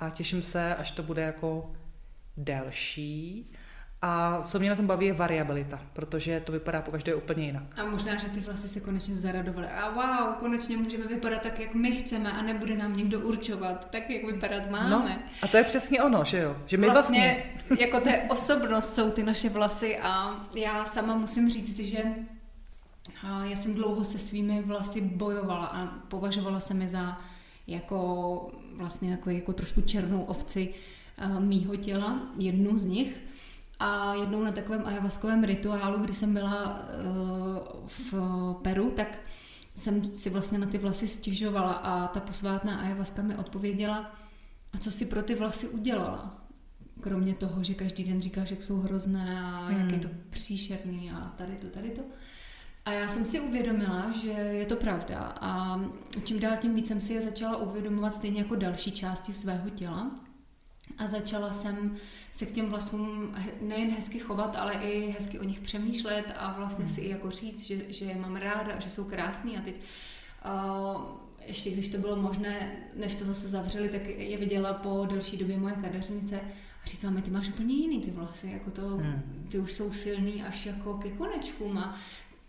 Speaker 2: a těším se, až to bude jako delší a co mě na tom baví je variabilita, protože to vypadá po každé úplně jinak.
Speaker 1: A možná, že ty vlasy se konečně zaradovaly. A wow, konečně můžeme vypadat tak, jak my chceme a nebude nám někdo určovat tak, jak vypadat máme. No,
Speaker 2: a to je přesně ono, že jo? Že my
Speaker 1: vlastně, vlastně... jako to je osobnost, jsou ty naše vlasy a já sama musím říct, že já jsem dlouho se svými vlasy bojovala a považovala se mi za jako vlastně jako, jako trošku černou ovci mýho těla, jednu z nich. A jednou na takovém ajavaskovém rituálu, kdy jsem byla uh, v Peru, tak jsem si vlastně na ty vlasy stěžovala a ta posvátná ajavaska mi odpověděla, a co si pro ty vlasy udělala? Kromě toho, že každý den říká, že jsou hrozné a hmm. jak je to příšerný a tady to, tady to. A já jsem si uvědomila, že je to pravda a čím dál tím víc jsem si je začala uvědomovat stejně jako další části svého těla. A začala jsem se k těm vlasům nejen hezky chovat, ale i hezky o nich přemýšlet a vlastně si i jako říct, že, že je mám ráda a že jsou krásný a teď uh, ještě když to bylo možné, než to zase zavřeli, tak je viděla po delší době moje kadeřnice a říkala mi, ty máš úplně jiný ty vlasy, jako to, hmm. ty už jsou silný až jako ke konečkům a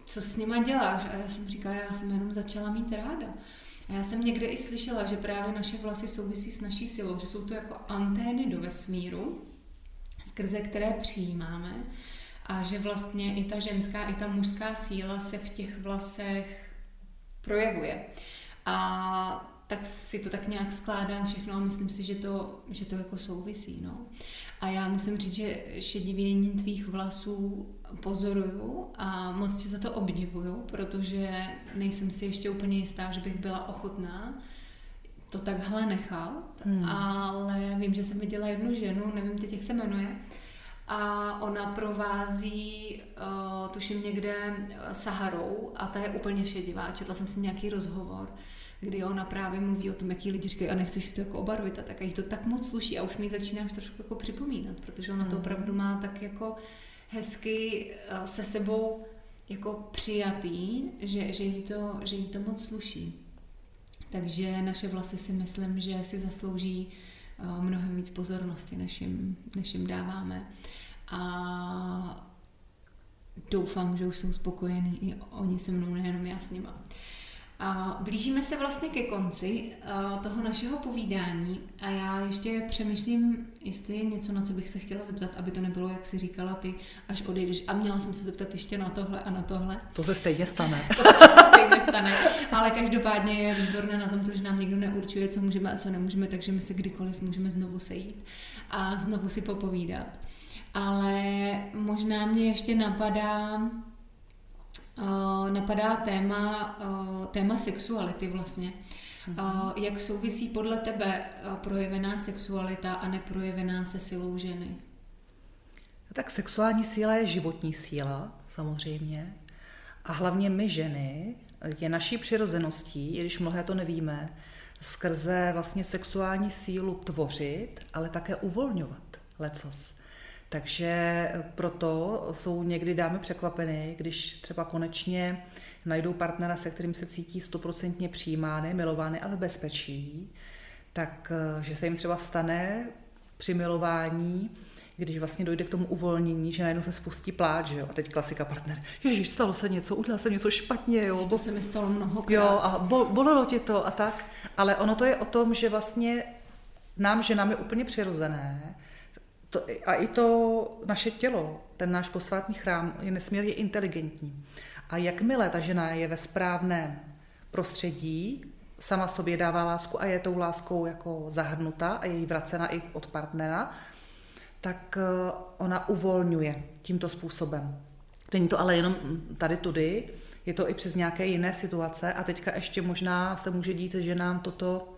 Speaker 1: co s nima děláš? A já jsem říkala, já jsem jenom začala mít ráda. Já jsem někde i slyšela, že právě naše vlasy souvisí s naší silou, že jsou to jako antény do vesmíru, skrze které přijímáme a že vlastně i ta ženská, i ta mužská síla se v těch vlasech projevuje. A tak si to tak nějak skládám všechno a myslím si, že to, že to jako souvisí. No. A já musím říct, že šedivění tvých vlasů pozoruju a moc tě za to obdivuju, protože nejsem si ještě úplně jistá, že bych byla ochotná to takhle nechat, hmm. ale vím, že jsem viděla jednu ženu, nevím teď, jak se jmenuje, a ona provází, uh, tuším někde Saharou a ta je úplně šedivá. Četla jsem si nějaký rozhovor, kdy ona právě mluví o tom, jaký lidi říkají, a nechceš to jako obarvit a tak a jí to tak moc sluší a už mi začínáš trošku jako připomínat, protože ona to hmm. opravdu má tak jako hezky uh, se sebou jako přijatý, že, že, jí to, že jí to moc sluší. Takže naše vlasy si myslím, že si zaslouží uh, mnohem víc pozornosti, než jim, než jim dáváme a doufám, že už jsou spokojení i oni se mnou, nejenom já s nima. A blížíme se vlastně ke konci toho našeho povídání a já ještě přemýšlím, jestli je něco, na co bych se chtěla zeptat, aby to nebylo, jak si říkala ty, až odejdeš. A měla jsem se zeptat ještě na tohle a na tohle.
Speaker 2: To se stejně stane.
Speaker 1: to se stejně stane. Ale každopádně je výborné na tom, že nám někdo neurčuje, co můžeme a co nemůžeme, takže my se kdykoliv můžeme znovu sejít a znovu si popovídat ale možná mě ještě napadá napadá téma, uh, téma sexuality vlastně. Uh, jak souvisí podle tebe projevená sexualita a neprojevená se silou ženy?
Speaker 2: Tak sexuální síla je životní síla, samozřejmě. A hlavně my ženy je naší přirozeností, i když mnohé to nevíme, skrze vlastně sexuální sílu tvořit, ale také uvolňovat lecos. Takže proto jsou někdy dámy překvapeny, když třeba konečně najdou partnera, se kterým se cítí stoprocentně přijímány, milovány a v bezpečí, tak eh, že se jim třeba stane při milování, když vlastně dojde k tomu uvolnění, že najednou se spustí pláč, že jo? A teď klasika partner, ježiš, stalo se něco, udělal jsem něco špatně, jo?
Speaker 1: To se mi stalo mnohokrát.
Speaker 2: Jo, a bolelo tě to a tak. Ale ono to je o tom, že vlastně nám, že nám je úplně přirozené, to, a i to naše tělo, ten náš posvátný chrám je nesmírně inteligentní. A jakmile ta žena je ve správném prostředí, sama sobě dává lásku a je tou láskou jako zahrnuta a je jí vracena i od partnera, tak eh, ona uvolňuje tímto způsobem. Není to ale jenom tady tudy, je to i přes nějaké jiné situace a teďka ještě možná se může dít, že nám toto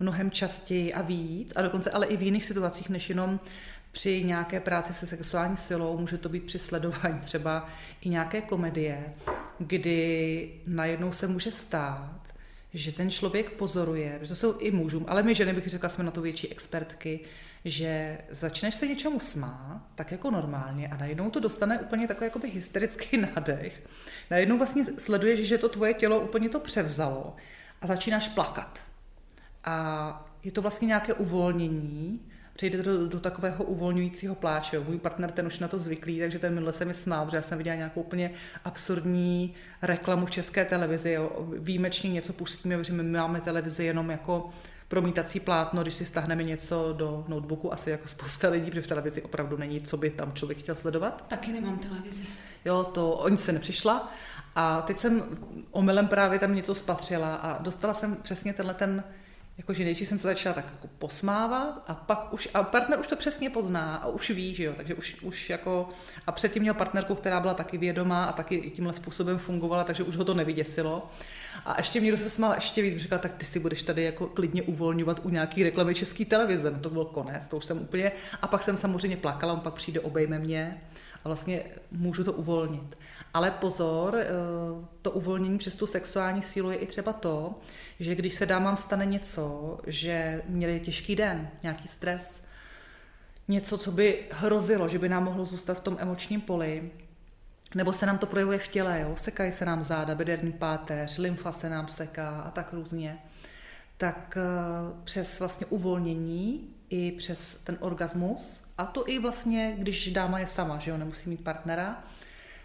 Speaker 2: mnohem častěji a víc, a dokonce ale i v jiných situacích, než jenom při nějaké práci se sexuální silou, může to být při sledování třeba i nějaké komedie, kdy najednou se může stát, že ten člověk pozoruje, že to jsou i mužům, ale my ženy bych řekla, jsme na to větší expertky, že začneš se něčemu smát, tak jako normálně a najednou to dostane úplně takový jakoby hysterický nádech. Najednou vlastně sleduješ, že to tvoje tělo úplně to převzalo a začínáš plakat. A je to vlastně nějaké uvolnění, přejde do, do takového uvolňujícího pláče. Můj partner ten už na to zvyklý, takže ten minule se mi smál, protože já jsem viděla nějakou úplně absurdní reklamu v české televizi. Jo. Výjimečně něco pustíme, protože my máme televizi jenom jako promítací plátno, když si stáhneme něco do notebooku, asi jako spousta lidí, protože v televizi opravdu není, co by tam člověk chtěl sledovat.
Speaker 1: Taky nemám televizi.
Speaker 2: Jo, to oni se nepřišla. A teď jsem omylem právě tam něco spatřila a dostala jsem přesně tenhle ten Jakože nejdřív jsem se začala tak jako posmávat a pak už, a partner už to přesně pozná a už ví, že jo, takže už, už jako, a předtím měl partnerku, která byla taky vědomá a taky tímhle způsobem fungovala, takže už ho to nevyděsilo. A ještě mě se smál ještě víc, říkal, tak ty si budeš tady jako klidně uvolňovat u nějaký reklamy české televize. No to byl konec, to už jsem úplně, a pak jsem samozřejmě plakala, on pak přijde, obejme mě a vlastně můžu to uvolnit. Ale pozor, eh, to uvolnění přes tu sexuální sílu je i třeba to, že když se dámám stane něco, že měli těžký den, nějaký stres, něco, co by hrozilo, že by nám mohlo zůstat v tom emočním poli, nebo se nám to projevuje v těle, jo? sekají se nám záda, bederní páteř, lymfa se nám seká a tak různě, tak eh, přes vlastně uvolnění i přes ten orgasmus, a to i vlastně, když dáma je sama, že jo, nemusí mít partnera,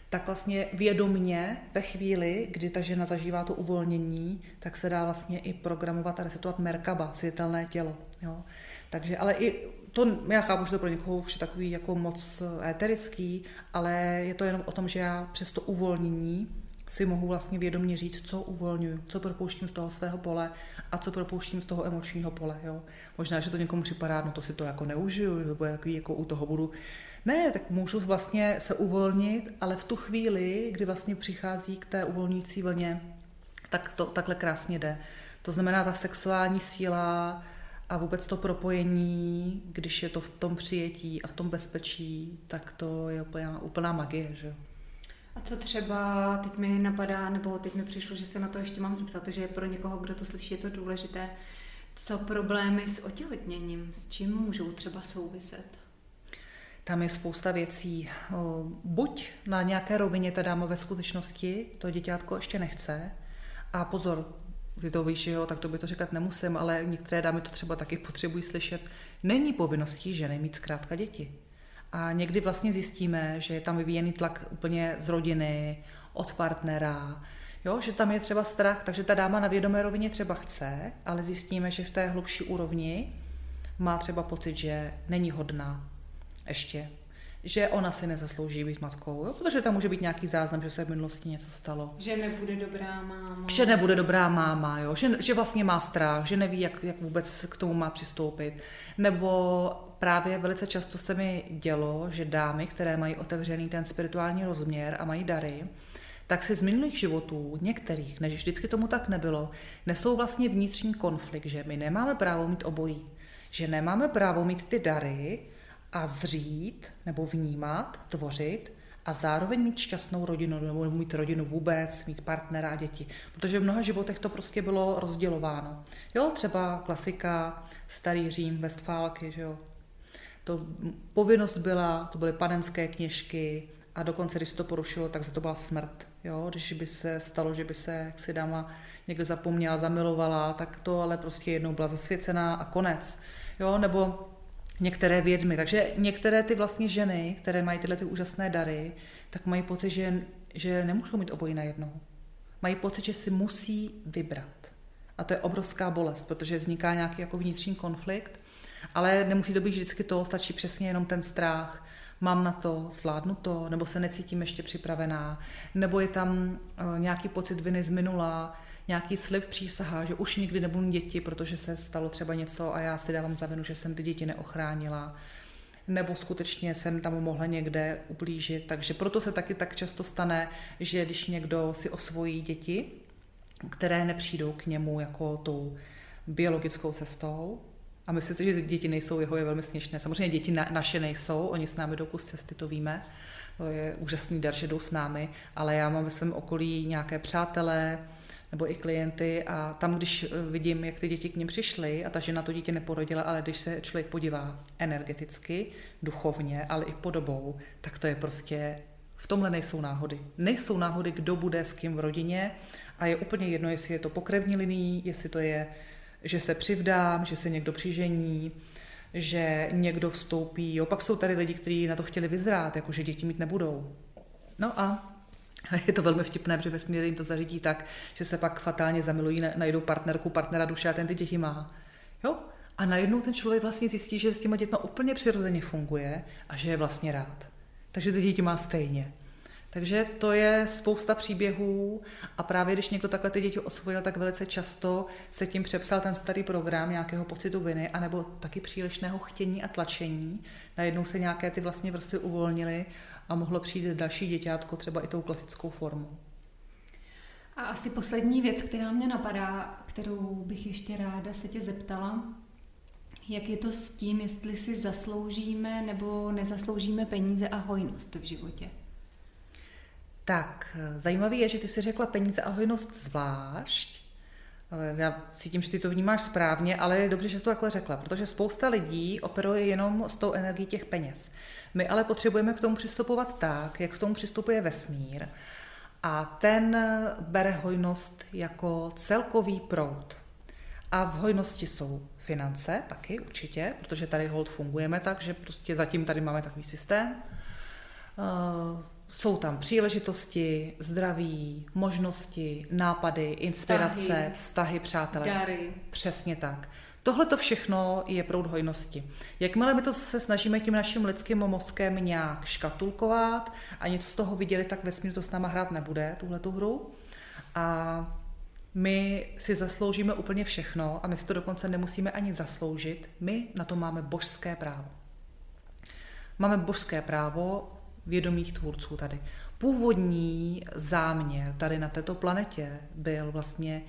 Speaker 2: tak vlastně vědomně ve chvíli, kdy ta žena zažívá to uvolnění, tak se dá vlastně i programovat a resetovat Merkaba, světelné tělo. Jo. Takže, ale i to, já chápu, že to pro někoho už je takový jako moc éterický, ale je to jenom o tom, že já přes to uvolnění si mohu vlastně vědomě říct, co uvolňuju, co propouštím z toho svého pole a co propouštím z toho emočního pole. Jo. Možná, že to někomu připadá, no to si to jako neužiju, nebo jako, jako u toho budu. Ne, tak můžu vlastně se uvolnit, ale v tu chvíli, kdy vlastně přichází k té uvolňující vlně, tak to takhle krásně jde. To znamená, ta sexuální síla a vůbec to propojení, když je to v tom přijetí a v tom bezpečí, tak to je úplná, úplná magie. Že?
Speaker 1: A co třeba teď mi napadá, nebo teď mi přišlo, že se na to ještě mám zeptat, že pro někoho, kdo to slyší, je to důležité, co problémy s otěhotněním, s čím můžou třeba souviset?
Speaker 2: Tam je spousta věcí. Buď na nějaké rovině ta dáma ve skutečnosti to děťátko ještě nechce, a pozor, ty to víš, jo, tak to by to říkat nemusím, ale některé dámy to třeba taky potřebují slyšet. Není povinností ženy mít zkrátka děti. A někdy vlastně zjistíme, že je tam vyvíjený tlak úplně z rodiny, od partnera, jo, že tam je třeba strach, takže ta dáma na vědomé rovině třeba chce, ale zjistíme, že v té hlubší úrovni má třeba pocit, že není hodná ještě že ona si nezaslouží být matkou, jo? protože tam může být nějaký záznam, že se v minulosti něco stalo.
Speaker 1: Že nebude dobrá máma.
Speaker 2: Že nebude dobrá máma, jo? Že, že vlastně má strach, že neví, jak, jak vůbec k tomu má přistoupit. Nebo právě velice často se mi dělo, že dámy, které mají otevřený ten spirituální rozměr a mají dary, tak si z minulých životů, některých, než vždycky tomu tak nebylo, nesou vlastně vnitřní konflikt, že my nemáme právo mít obojí. Že nemáme právo mít ty dary, a zřít nebo vnímat, tvořit a zároveň mít šťastnou rodinu nebo mít rodinu vůbec, mít partnera a děti. Protože v mnoha životech to prostě bylo rozdělováno. Jo, třeba klasika, starý Řím, Westfálky, že jo. To povinnost byla, to byly panenské kněžky a dokonce, když se to porušilo, tak za to byla smrt. Jo, když by se stalo, že by se jak si dáma někde zapomněla, zamilovala, tak to ale prostě jednou byla zasvěcená a konec. Jo, nebo některé vědmy. Takže některé ty vlastně ženy, které mají tyhle ty úžasné dary, tak mají pocit, že, že nemůžou mít obojí najednou. Mají pocit, že si musí vybrat. A to je obrovská bolest, protože vzniká nějaký jako vnitřní konflikt, ale nemusí to být vždycky to, stačí přesně jenom ten strach, mám na to, zvládnu to, nebo se necítím ještě připravená, nebo je tam eh, nějaký pocit viny z minula, nějaký slib přísaha, že už nikdy nebudu děti, protože se stalo třeba něco a já si dávám za vinu, že jsem ty děti neochránila nebo skutečně jsem tam mohla někde ublížit. Takže proto se taky tak často stane, že když někdo si osvojí děti, které nepřijdou k němu jako tou biologickou cestou, a myslím si, že děti nejsou jeho, je velmi směšné. Samozřejmě děti na, naše nejsou, oni s námi jdou kus cesty, to víme. To je úžasný dar, že jdou s námi, ale já mám ve svém okolí nějaké přátelé, nebo i klienty a tam, když eh, vidím, jak ty děti k ním přišly a ta žena to dítě neporodila, ale když se člověk podívá energeticky, duchovně, ale i podobou, tak to je prostě, v tomhle nejsou náhody. Nejsou náhody, kdo bude s kým v rodině a je úplně jedno, jestli je to pokrevní liní, jestli to je, že se přivdám, že se někdo přižení, že někdo vstoupí. Jo, pak jsou tady lidi, kteří na to chtěli vyzrát, jako že děti mít nebudou. No a je to velmi vtipné, protože vesmír jim to zařídí tak, že se pak fatálně zamilují, najdou partnerku, partnera duše a ten ty děti má. Jo? A najednou ten člověk vlastně zjistí, že s těma dětma úplně přirozeně funguje a že je vlastně rád. Takže ty děti má stejně. Takže to je spousta příběhů a právě když někdo takhle ty děti osvojil, tak velice často se tím přepsal ten starý program nějakého pocitu viny anebo taky přílišného chtění a tlačení. Najednou se nějaké ty vlastně vrstvy uvolnily a mohlo přijít další děťátko třeba i tou klasickou formou.
Speaker 1: A asi poslední věc, která mě napadá, kterou bych ještě ráda se tě zeptala, jak je to s tím, jestli si zasloužíme nebo nezasloužíme peníze a hojnost v životě?
Speaker 2: Tak, zajímavé je, že ty jsi řekla peníze a hojnost zvlášť. Já cítím, že ty to vnímáš správně, ale je dobře, že jsi to takhle řekla, protože spousta lidí operuje jenom s tou energií těch peněz. My ale potřebujeme k tomu přistupovat tak, jak k tomu přistupuje vesmír. A ten bere hojnost jako celkový proud. A v hojnosti jsou finance taky určitě, protože tady hold fungujeme tak, že prostě zatím tady máme takový systém. Eh, jsou tam příležitosti, zdraví, možnosti, nápady, inspirace, vztahy, vztahy přátelé.
Speaker 1: Dary.
Speaker 2: Přesně tak. Tohle to všechno je proud hojnosti. Jakmile my to se snažíme tím naším lidským mozkem nějak škatulkovat a něco z toho viděli, tak vesmír to s náma hrát nebude, tuhle tu hru. A my si zasloužíme úplně všechno a my si to dokonce nemusíme ani zasloužit. My na to máme božské právo. Máme božské právo vědomých tvůrců tady. Původní záměr tady na této planetě byl vlastně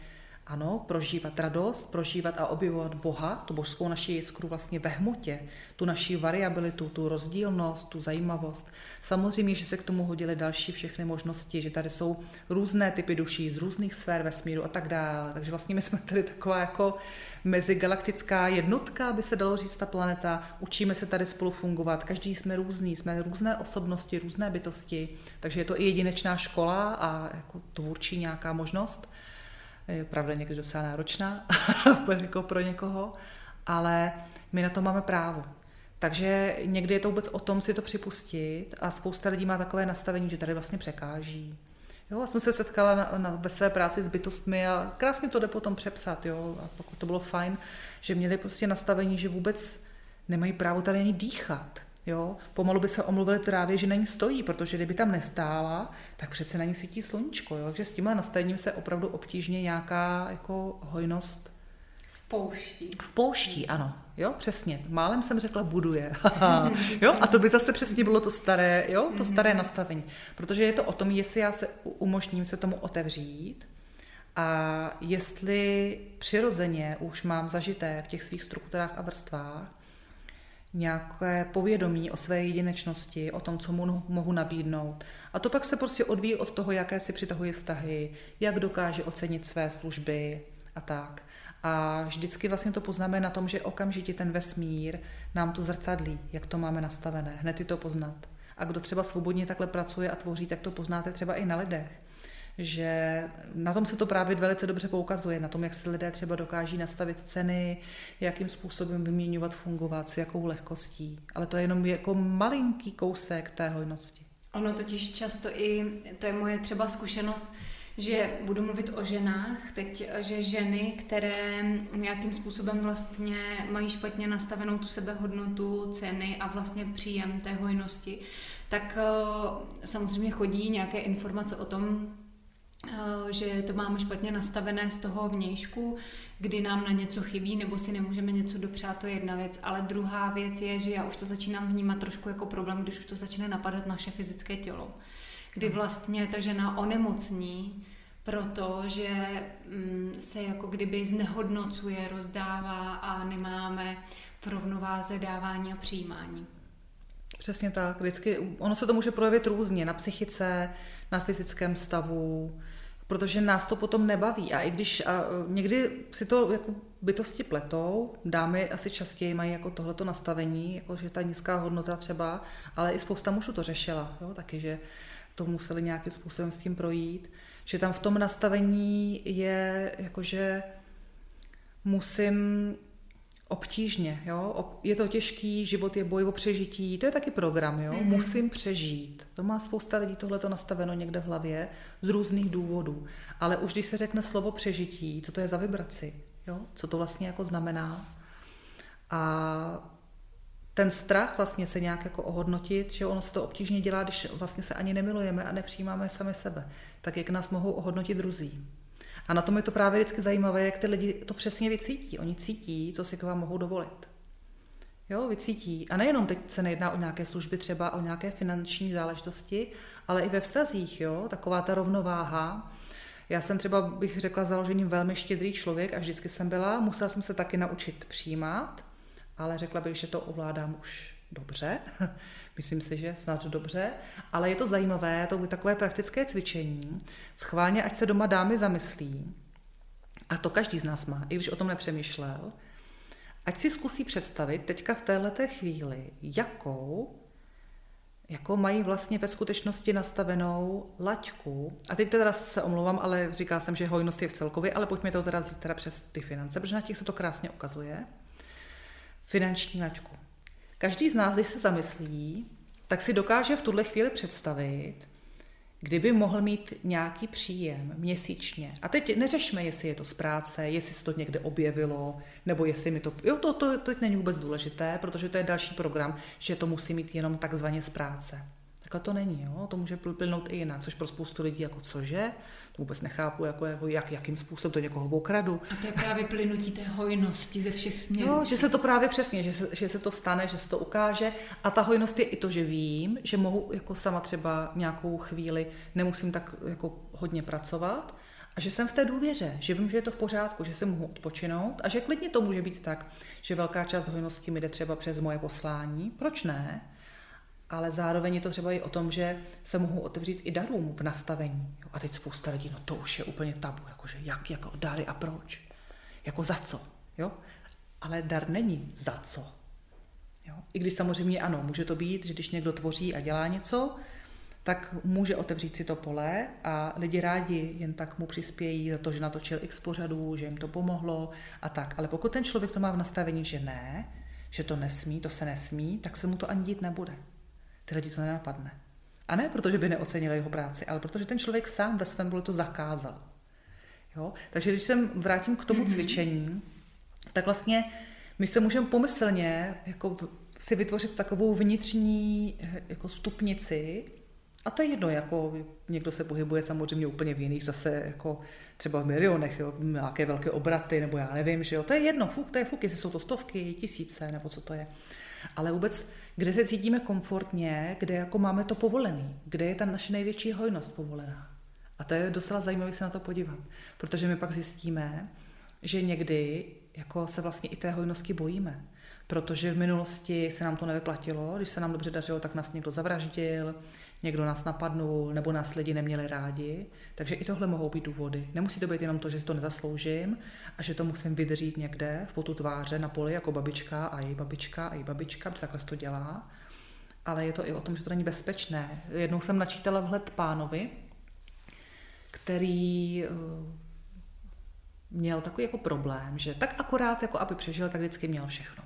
Speaker 2: ano, prožívat radost, prožívat a objevovat Boha, tu božskou naši jiskru vlastně ve hmotě, tu naši variabilitu, tu rozdílnost, tu zajímavost. Samozřejmě, že se k tomu hodily další všechny možnosti, že tady jsou různé typy duší z různých sfér vesmíru a tak dále. Takže vlastně my jsme tady taková jako mezigalaktická jednotka, by se dalo říct, ta planeta. Učíme se tady spolu fungovat, každý jsme různý, jsme různé osobnosti, různé bytosti, takže je to i jedinečná škola a jako tvůrčí nějaká možnost je pravda někdy docela náročná jako pro někoho, ale my na to máme právo. Takže někdy je to vůbec o tom si to připustit a spousta lidí má takové nastavení, že tady vlastně překáží. Jo, a jsme se setkala na, na, ve své práci s bytostmi a krásně to jde potom přepsat, jo, a pokud to bylo fajn, že měli prostě nastavení, že vůbec nemají právo tady ani dýchat. Jo? Pomalu by se omluvili trávě, že na ní stojí, protože kdyby tam nestála, tak přece na ní svítí sluníčko. Jo? Takže s tímhle nastavením se opravdu obtížně nějaká jako hojnost
Speaker 1: v pouští.
Speaker 2: V pouští, ano. Jo, přesně. Málem jsem řekla buduje. jo, a to by zase přesně bylo to staré, jo, to staré nastavení. Protože je to o tom, jestli já se umožním se tomu otevřít a jestli přirozeně už mám zažité v těch svých strukturách a vrstvách, nějaké povědomí o své jedinečnosti, o tom, co mu mohu nabídnout. A to pak se prostě odvíjí od toho, jaké si přitahuje vztahy, jak dokáže ocenit své služby a tak. A vždycky vlastně to poznáme na tom, že okamžitě ten vesmír nám to zrcadlí, jak to máme nastavené. Hned je to poznat. A kdo třeba svobodně takhle pracuje a tvoří, tak to poznáte třeba i na lidech že na tom se to právě velice dobře poukazuje, na tom, jak se lidé třeba dokáží nastavit ceny, jakým způsobem vyměňovat, fungovat, s jakou lehkostí. Ale to je jenom jako malinký kousek té hojnosti.
Speaker 1: Ono totiž často i, to je moje třeba zkušenost, že budu mluvit o ženách teď, že ženy, které nějakým způsobem vlastně mají špatně nastavenou tu sebehodnotu, ceny a vlastně příjem té hojnosti, tak eh, samozřejmě chodí nějaké informace o tom, že to máme špatně nastavené z toho vnějšku, kdy nám na něco chybí nebo si nemůžeme něco dopřát, to je jedna věc. Ale druhá věc je, že já už to začínám vnímat trošku jako problém, když už to začne napadat naše fyzické tělo. Kdy hmm. vlastně ta žena onemocní, protože mm, se jako kdyby znehodnocuje, rozdává a nemáme v rovnováze dávání a přijímání.
Speaker 2: Přesně tak. Vždycky, ono se to může projevit různě, na psychice, na fyzickém stavu, protože nás to potom nebaví. A i když a někdy si to jako bytosti pletou, dámy asi častěji mají jako tohleto nastavení, jako že ta nízká hodnota třeba, ale i spousta mužů to řešila, jo, taky, že to museli nějakým způsobem s tím projít, že tam v tom nastavení je jakože musím obtížně, jo? je to těžký, život je boj o přežití, to je taky program, jo? Mm-hmm. musím přežít. To má spousta lidí tohleto nastaveno někde v hlavě z různých důvodů. Ale už když se řekne slovo přežití, co to je za vibraci, jo? co to vlastně jako znamená. A ten strach vlastně se nějak jako ohodnotit, že ono se to obtížně dělá, když vlastně se ani nemilujeme a nepřijímáme sami sebe. Tak jak nás mohou ohodnotit druzí. A na tom je to právě vždycky zajímavé, jak ty lidi to přesně vycítí. Oni cítí, co si k vám mohou dovolit. Jo, vycítí. A nejenom teď se nejedná o nějaké služby, třeba o nějaké finanční záležitosti, ale i ve vztazích, jo, taková ta rovnováha. Já jsem třeba, bych řekla, založením velmi štědrý člověk a vždycky jsem byla, musela jsem se taky naučit přijímat, ale řekla bych, že to ovládám už dobře. Myslím si, že snad dobře, ale je to zajímavé, to je takové praktické cvičení. Schválně, ať se doma dámy zamyslí, a to každý z nás má, i když o tom nepřemýšlel, ať si zkusí představit teďka v této chvíli, jakou jako mají vlastně ve skutečnosti nastavenou laťku. A teď teda se omlouvám, ale říkal jsem, že hojnost je v celkově, ale pojďme to teda teda přes ty finance, protože na těch se to krásně ukazuje. Finanční laťku. Každý z nás, když se zamyslí, tak si dokáže v tuhle chvíli představit, kdyby mohl mít nějaký příjem měsíčně. A teď neřešme, jestli je to z práce, jestli se to někde objevilo, nebo jestli mi to... Jo, to, to, to teď není vůbec důležité, protože to je další program, že to musí mít jenom takzvaně z práce. Takhle to není, jo? to může plynout i jinak, což pro spoustu lidí jako cože, vůbec nechápu, jako, jako jak, jakým způsobem to někoho okradu.
Speaker 1: A to je právě plynutí té hojnosti ze všech směrů.
Speaker 2: Jo, že se to právě přesně, že se, že se to stane, že se to ukáže a ta hojnost je i to, že vím, že mohu jako sama třeba nějakou chvíli, nemusím tak jako hodně pracovat, a že jsem v té důvěře, že vím, že je to v pořádku, že se mohu odpočinout a že klidně to může být tak, že velká část hojnosti mi jde třeba přes moje poslání. Proč ne? Ale zároveň je to třeba i o tom, že se mohu otevřít i darům v nastavení. A teď spousta lidí, no to už je úplně tabu, jakože jak, jako dary a proč, jako za co, jo? Ale dar není za co. Jo? I když samozřejmě ano, může to být, že když někdo tvoří a dělá něco, tak může otevřít si to pole a lidi rádi jen tak mu přispějí za to, že natočil x pořadů, že jim to pomohlo a tak. Ale pokud ten člověk to má v nastavení, že ne, že to nesmí, to se nesmí, tak se mu to ani dít nebude ty lidi to nenapadne. A ne protože by neocenili jeho práci, ale protože ten člověk sám ve svém bolu to zakázal. Jo? Takže když se vrátím k tomu mm-hmm. cvičení, tak vlastně my se můžeme pomyslně jako si vytvořit takovou vnitřní eh, jako stupnici, a to je jedno, jako někdo se pohybuje samozřejmě úplně v jiných zase jako třeba v milionech, jo, nějaké velké obraty, nebo já nevím, že jo, to je jedno, fuk, to je fuk, jestli jsou to stovky, tisíce, nebo co to je. Ale vůbec kde se cítíme komfortně, kde jako máme to povolený, kde je ta naše největší hojnost povolená. A to je docela zajímavé se na to podívat, protože my pak zjistíme, že někdy jako se vlastně i té hojnosti bojíme, protože v minulosti se nám to nevyplatilo, když se nám dobře dařilo, tak nás někdo zavraždil, někdo nás napadnul, nebo nás lidi neměli rádi. Takže i tohle mohou být důvody. Nemusí to být jenom to, že si to nezasloužím a že to musím vydržít někde v potu tváře na poli jako babička a její babička a její babička, protože takhle to dělá. Ale je to i o tom, že to není bezpečné. Jednou jsem načítala vhled pánovi, který eh, měl takový jako problém, že tak akorát, jako aby přežil, tak vždycky měl všechno.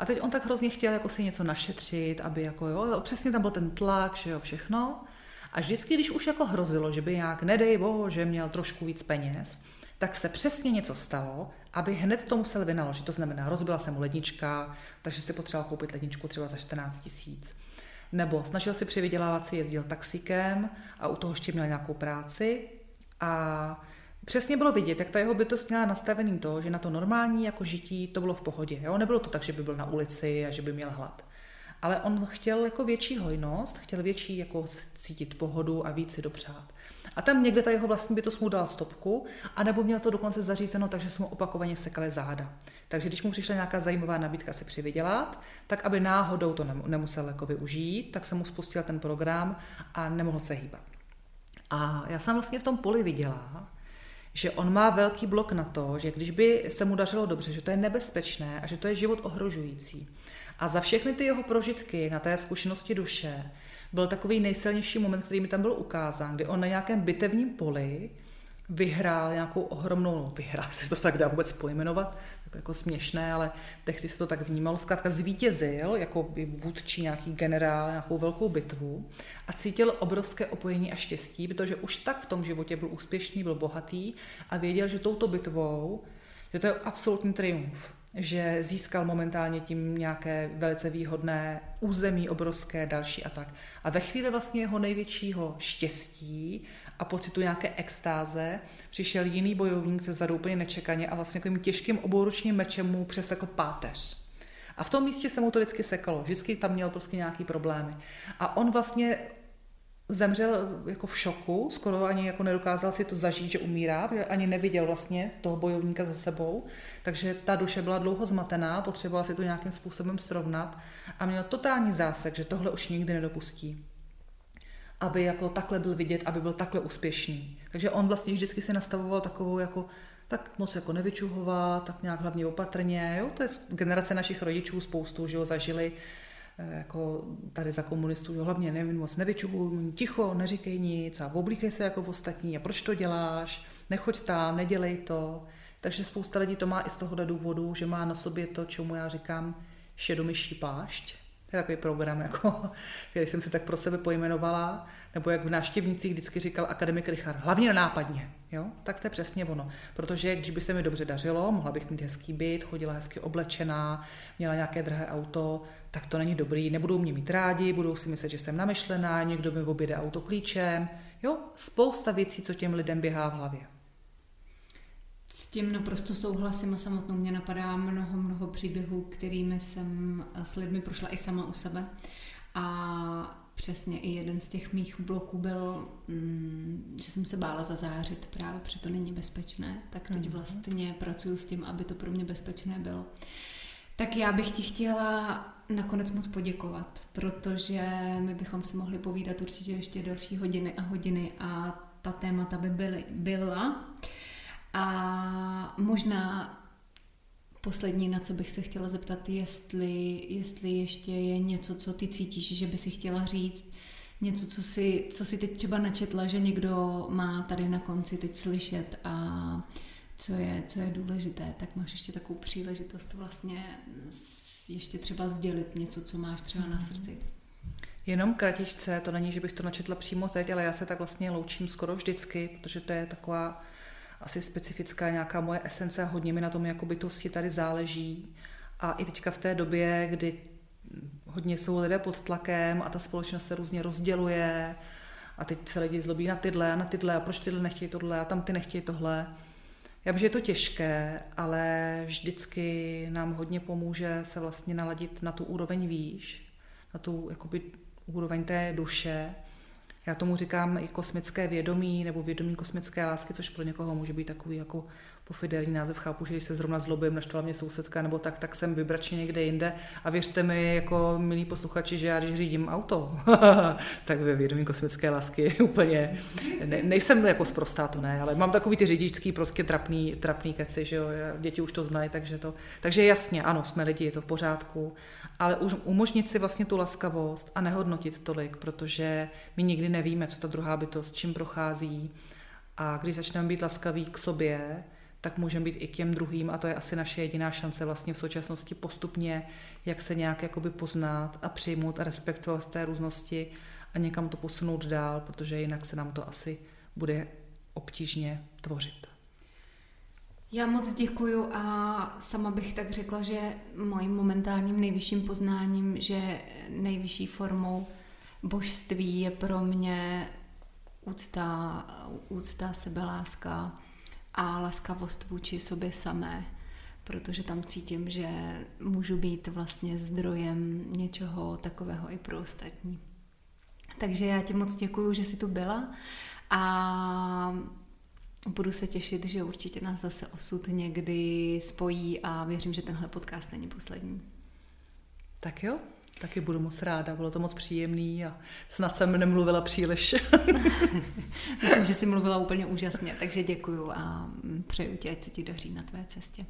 Speaker 2: A teď on tak hrozně chtěl jako si něco našetřit, aby jako jo, přesně tam byl ten tlak, že jo, všechno. A vždycky, když už jako hrozilo, že by nějak, nedej boho, že měl trošku víc peněz, tak se přesně něco stalo, aby hned to musel vynaložit. To znamená, rozbila se mu lednička, takže si potřeboval koupit ledničku třeba za 14 tisíc. Nebo snažil si přivydělávat si, jezdil taxikem a u toho ještě měl nějakou práci a přesně bylo vidět, jak ta jeho bytost měla nastavený to, že na to normální jako žití to bylo v pohodě. Jo? Nebylo to tak, že by byl na ulici a že by měl hlad. Ale on chtěl jako větší hojnost, chtěl větší jako cítit pohodu a víc si dopřát. A tam někde ta jeho vlastní bytost mu dala stopku, anebo měl to dokonce zařízeno, takže jsme mu opakovaně sekali záda. Takže když mu přišla nějaká zajímavá nabídka si přivydělat, tak aby náhodou to nemusel jako využít, tak jsem mu spustil ten program a nemohl se hýbat. A já jsem vlastně v tom poli viděla, že on má velký blok na to, že když by se mu dařilo dobře, že to je nebezpečné a že to je život ohrožující. A za všechny ty jeho prožitky na té zkušenosti duše byl takový nejsilnější moment, který mi tam byl ukázán, kdy on na nějakém bitevním poli vyhrál nějakou ohromnou, no vyhrál se to tak dá vůbec pojmenovat, jako, jako směšné, ale tehdy se to tak vnímalo, zkrátka zvítězil jako vůdčí nějaký generál, nějakou velkou bitvu a cítil obrovské opojení a štěstí, protože už tak v tom životě byl úspěšný, byl bohatý a věděl, že touto bitvou, že to je absolutní triumf, že získal momentálně tím nějaké velice výhodné území, obrovské, další a tak. A ve chvíli vlastně jeho největšího štěstí a pocitu nějaké extáze přišel jiný bojovník se zadu úplně nečekaně a vlastně takovým těžkým obouručním mečem mu přesekl páteř. A v tom místě se mu to vždycky sekalo, vždycky tam měl prostě nějaký problémy. A on vlastně zemřel jako v šoku, skoro ani jako nedokázal si to zažít, že umírá, protože ani neviděl vlastně toho bojovníka za sebou, takže ta duše byla dlouho zmatená, potřebovala si to nějakým způsobem srovnat a měl totální zásek, že tohle už nikdy nedopustí aby jako takhle byl vidět, aby byl takhle úspěšný. Takže on vlastně vždycky si nastavoval takovou jako tak moc jako nevyčuhovat, tak nějak hlavně opatrně. Jo? To je generace našich rodičů spoustu, že ho zažili eh, jako tady za komunistů, jo, hlavně nevím, moc nevyčuhuj, ticho, neříkej nic a oblíkej se jako v ostatní a proč to děláš, nechoď tam, nedělej to. Takže spousta lidí to má i z tohohle důvodu, že má na sobě to, čemu já říkám šedomyší pášť, To je takový program, jako, který jsem si tak pro sebe pojmenovala, nebo jak v návštěvnicích vždycky říkal akademik Richard, hlavně na nápadně. Jo? Tak to je přesně ono. Protože když by se mi dobře dařilo, mohla bych mít hezký byt, chodila hezky oblečená, měla nějaké drahé auto, tak to není dobrý. Nebudou mě mít rádi, budou si myslet, že jsem namyšlená, někdo mi oběde auto klíčem. Jo, spousta věcí, co těm lidem běhá v hlavě.
Speaker 1: S tím naprosto souhlasím a samotnou mě napadá mnoho, mnoho příběhů, kterými jsem s lidmi prošla i sama u sebe. A přesně i jeden z těch mých bloků byl, mm, že jsem se bála zazářit právě, protože to není bezpečné. Tak teď mhm. vlastně pracuji s tím, aby to pro mě bezpečné bylo. Tak já bych ti chtěla nakonec moc poděkovat, protože my bychom si mohli povídat určitě ještě další hodiny a hodiny a ta témata by byly, byla. A možná poslední, na co bych se chtěla zeptat, jestli, jestli ještě je něco, co ty cítíš, že by si chtěla říct, něco, co si, co si teď třeba načetla, že někdo má tady na konci teď slyšet a co je, co je důležité, tak máš ještě takovou příležitost vlastně ještě třeba sdělit něco, co máš třeba na srdci.
Speaker 2: Jenom kratičce, to není, že bych to načetla přímo teď, ale já se tak vlastně loučím skoro vždycky, protože to je taková asi specifická nějaká moje esence hodně mi na tom jako bytosti tady záleží. A i teďka v té době, kdy hodně jsou lidé pod tlakem a ta společnost se různě rozděluje a teď se lidi zlobí na tyhle a na tyhle a proč tyhle nechtějí tohle a tam ty nechtějí tohle. Já vím, že je to těžké, ale vždycky nám hodně pomůže se vlastně naladit na tu úroveň výš, na tu jakoby úroveň té duše já tomu říkám i kosmické vědomí nebo vědomí kosmické lásky, což pro někoho může být takový jako pofidelní název. Chápu, že když se zrovna zlobím, naštvala mě sousedka nebo tak, tak jsem vybračně někde jinde. A věřte mi, jako milí posluchači, že já když řídím auto, tak ve vědomí kosmické lásky úplně ne, nejsem jako zprostá, to ne, ale mám takový ty řidičský prostě trapný, trapný keci, že jo, děti už to znají, takže to, takže jasně, ano, jsme lidi, je to v pořádku, ale už umožnit si vlastně tu laskavost a nehodnotit tolik, protože my nikdy nevíme, co ta druhá bytost, čím prochází. A když začneme být laskaví k sobě, tak můžeme být i k těm druhým a to je asi naše jediná šance vlastně v současnosti postupně, jak se nějak jakoby poznat a přijmout a respektovat té různosti a někam to posunout dál, protože jinak se nám to asi bude obtížně tvořit.
Speaker 1: Já moc děkuju a sama bych tak řekla, že mojím momentálním nejvyšším poznáním, že nejvyšší formou božství je pro mě úcta, úcta sebeláska a laskavost vůči sobě samé, protože tam cítím, že můžu být vlastně zdrojem něčeho takového i pro ostatní. Takže já ti moc děkuju, že jsi tu byla a budu se těšit, že určitě nás zase osud někdy spojí a věřím, že tenhle podcast není poslední.
Speaker 2: Tak jo, taky budu moc ráda, bylo to moc příjemný a snad jsem nemluvila příliš.
Speaker 1: Myslím, že jsi mluvila úplně úžasně, takže děkuju a přeju ti, ať se ti daří na tvé cestě.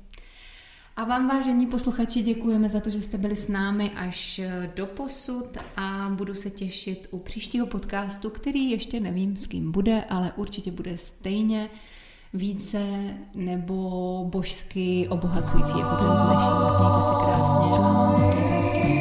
Speaker 1: A vám, vážení posluchači, děkujeme za to, že jste byli s námi až eh, do posud a budu se těšit u příštího podcastu, který ještě nevím, s kým bude, ale určitě bude stejně více nebo božsky obohacující jako ten dnešní. Mějte se krásně. krásně.